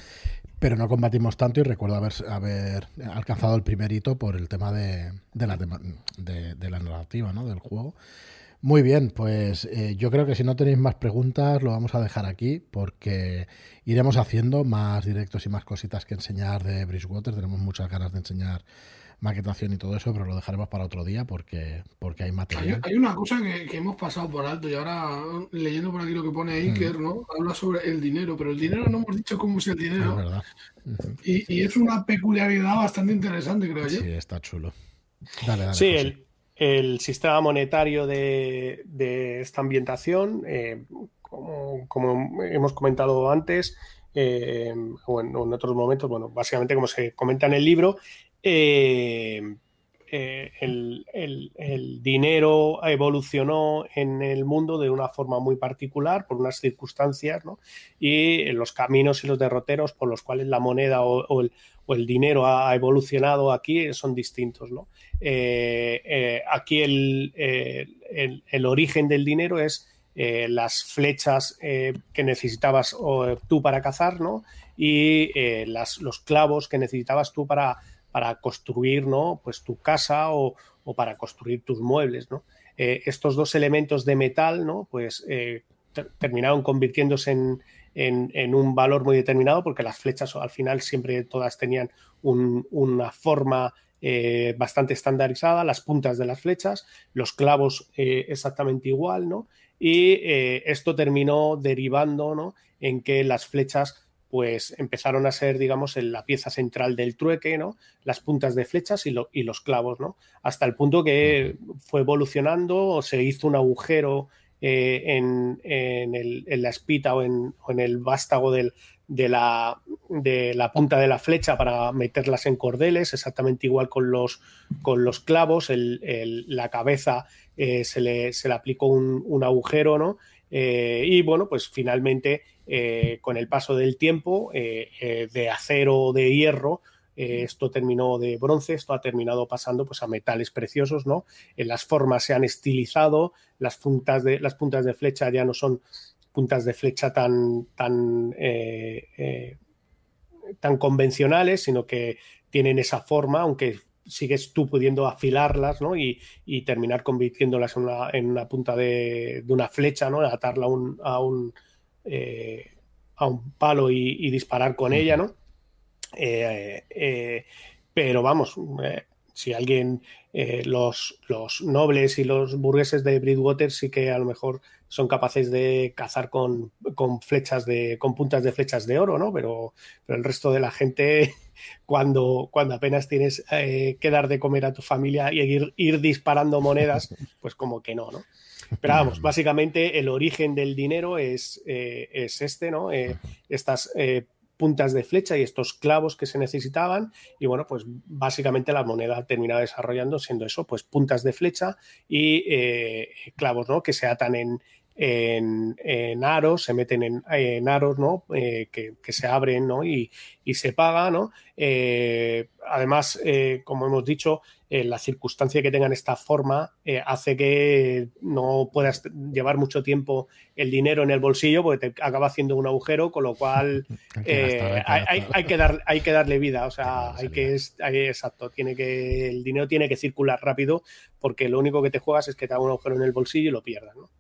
pero no combatimos tanto y recuerdo haber, haber alcanzado el primer hito por el tema de, de, la, de, de la narrativa, ¿no? Del juego. Muy bien, pues eh, yo creo que si no tenéis más preguntas lo vamos a dejar aquí porque iremos haciendo más directos y más cositas que enseñar de Bridgewater. Tenemos muchas ganas de enseñar maquetación y todo eso, pero lo dejaremos para otro día porque, porque hay material. Hay, una cosa que, hemos pasado por alto y ahora leyendo por aquí lo que pone Iker, ¿no? Habla sobre el dinero, pero el dinero no hemos dicho cómo es el dinero. Es verdad. y, es una peculiaridad bastante interesante, creo yo. Sí, está chulo. Dale, dale. Sí, el, el sistema monetario de, esta ambientación, eh, como, hemos comentado antes, eh, o, en, otros momentos, bueno, básicamente como se comenta en el libro, eh, el, dinero evolucionó en el mundo de una forma muy particular, por unas circunstancias, ¿no? y los caminos y los derroteros por los cuales la moneda o, el, o el dinero ha evolucionado aquí son distintos. ¿no? Eh, eh, aquí el, origen del dinero es eh, las flechas que necesitabas tú para cazar, ¿no? Y los clavos que necesitabas tú para, construir, ¿no? Pues tu casa o, para construir tus muebles, ¿no? estos dos elementos de metal, ¿no? Pues terminaron convirtiéndose en, un valor muy determinado porque las flechas al final siempre todas tenían una forma eh, bastante estandarizada, las puntas de las flechas, los clavos eh, exactamente igual, ¿no? Y eh, esto terminó derivando, ¿no? En que las flechas pues empezaron a ser, digamos, en la pieza central del trueque, ¿no? Las puntas de flechas y, y los clavos, ¿no? Hasta el punto que fue evolucionando, se hizo un agujero en, la espita o en, en el vástago del, de la, de la punta de la flecha para meterlas en cordeles, exactamente igual con los, con los clavos, la cabeza eh, se, le, se, le, aplicó un, agujero, ¿no? Eh, y bueno, pues finalmente, eh, con el paso del tiempo, de acero o de hierro, esto terminó de bronce, esto ha terminado pasando pues, a metales preciosos, ¿no? las formas se han estilizado, las puntas de, las puntas de flecha ya no son puntas de flecha tan, tan, eh, eh, tan convencionales, sino que tienen esa forma, aunque sigues tú pudiendo afilarlas ¿no? y, terminar convirtiéndolas en una, en una punta de, una flecha, ¿no? atarla a un, a un, eh, a un palo y, disparar con ella. ¿no? Pero vamos, si alguien, los, los, nobles y los burgueses de Bridgewater sí que a lo mejor son capaces de cazar con, flechas de, con puntas de flechas de oro, ¿no? Pero, pero el resto de la gente, <laughs> cuando, cuando apenas tienes eh, que dar de comer a tu familia y ir, ir disparando monedas, <laughs> pues como que no, ¿no? Pero vamos, básicamente el origen del dinero es, eh, es este, ¿no? Eh, estas puntas de flecha y estos clavos que se necesitaban y bueno pues básicamente la moneda termina desarrollando siendo eso pues puntas de flecha y clavos no que se atan en, en, aros, se meten en, aros, ¿no? Eh, que, se abren, ¿no? Y, se paga, ¿no? Eh, además, eh, como hemos dicho, la circunstancia que tengan esta forma hace que no puedas llevar mucho tiempo el dinero en el bolsillo porque te acaba haciendo un agujero, con lo cual <laughs> hay, que dar, hay que darle vida, o sea, hay que, exacto, tiene que, el dinero tiene que circular rápido porque lo único que te juegas es que te haga un agujero en el bolsillo y lo pierdas, ¿no?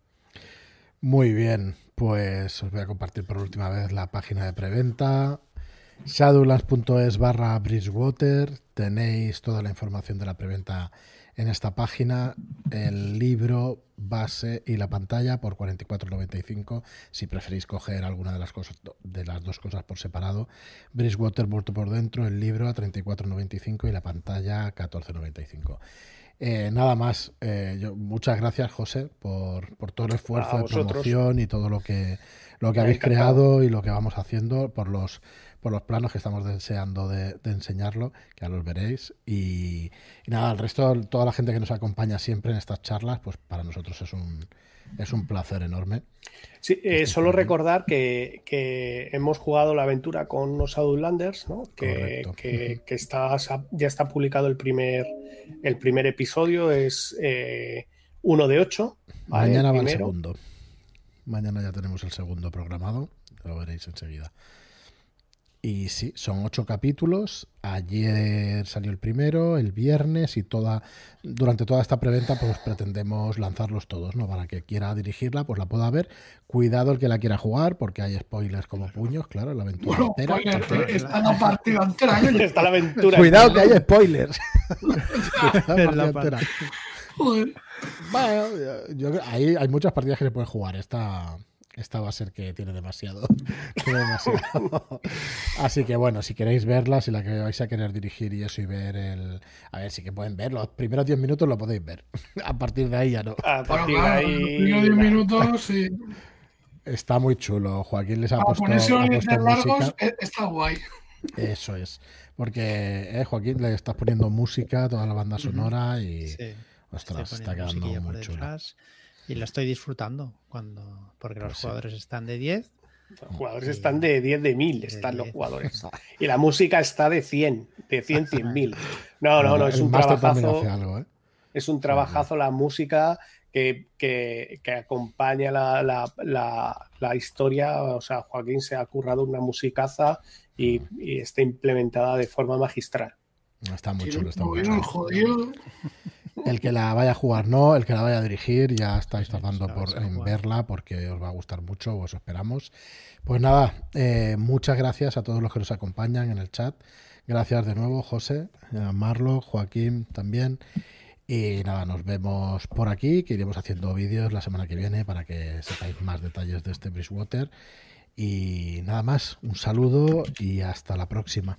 Muy bien, pues os voy a compartir por última vez la página de preventa. Shadowlands.es barra Bridgewater. Tenéis toda la información de la preventa en esta página. El libro base y la pantalla por 44.95 si preferís coger alguna de las cosas de las dos cosas por separado. Bridgewater muerto por dentro, el libro a 34.95 y la pantalla 14.95. Eh, nada más, eh, muchas gracias José por, todo el esfuerzo de promoción y todo lo que, lo que habéis creado y lo que vamos haciendo por los, por los planos que estamos deseando de, enseñarlo, que ya los veréis. Y, nada, el resto, toda la gente que nos acompaña siempre en estas charlas, pues para nosotros es un, Es un placer enorme. Sí, eh, solo recordar que, que, hemos jugado la aventura con unos Outlanders, ¿no? que, que, que, está, ya está publicado el primer, el primer episodio, es eh, uno de ocho. Mañana va el segundo. Mañana ya tenemos el segundo programado, lo veréis enseguida. Y sí, son ocho capítulos. Ayer salió el primero, el viernes y toda durante toda esta preventa pues pretendemos lanzarlos todos, ¿no? Para que quiera dirigirla, pues la pueda ver. Cuidado el que la quiera jugar, porque hay spoilers como puños, claro, la aventura entera. está la partida entera. está la aventura. Cuidado que hay spoilers. <laughs> Bueno, yo, ahí hay muchas partidas que se pueden jugar. Esta esta va a ser que <laughs> tiene demasiado. Así que bueno, si queréis verla, si la que vais a querer dirigir y eso y ver el. A ver, sí que pueden ver. Los primeros 10 minutos lo podéis ver. <laughs> A partir de ahí ya no. A partir de ahí. Los primeros 10 minutos, sí. Está muy chulo. Joaquín les ha Para puesto, ponerse ha puesto largos, música. eh, está guay. Eso es. Porque, eh, Joaquín, le estás poniendo música, toda la banda sonora y. Sí. Ostras, está quedando muy chulo. Y lo estoy disfrutando cuando porque los Pues sí. jugadores están de 10. Los jugadores Sí. están de 10 de 1000, De están los 10. jugadores. Y la música está de 100, de 100, 100 mil. No, no, no, es el un trabajazo. algo, ¿eh? Es un trabajazo la música que, que- que acompaña la, la- la- la historia. O sea, Joaquín se ha currado una musicaza y, y está implementada de forma magistral. Está muy chulo, está muy chulo. jodido. El que la vaya a jugar no, el que la vaya a dirigir ya estáis tardando por en verla porque os va a gustar mucho, os esperamos. Pues nada, eh, muchas gracias a todos los que nos acompañan en el chat. Gracias de nuevo, José, a Marlo, Joaquín también. Y nada, nos vemos por aquí, que iremos haciendo vídeos la semana que viene para que sepáis más detalles de este Bridgewater. Y nada más, un saludo y hasta la próxima.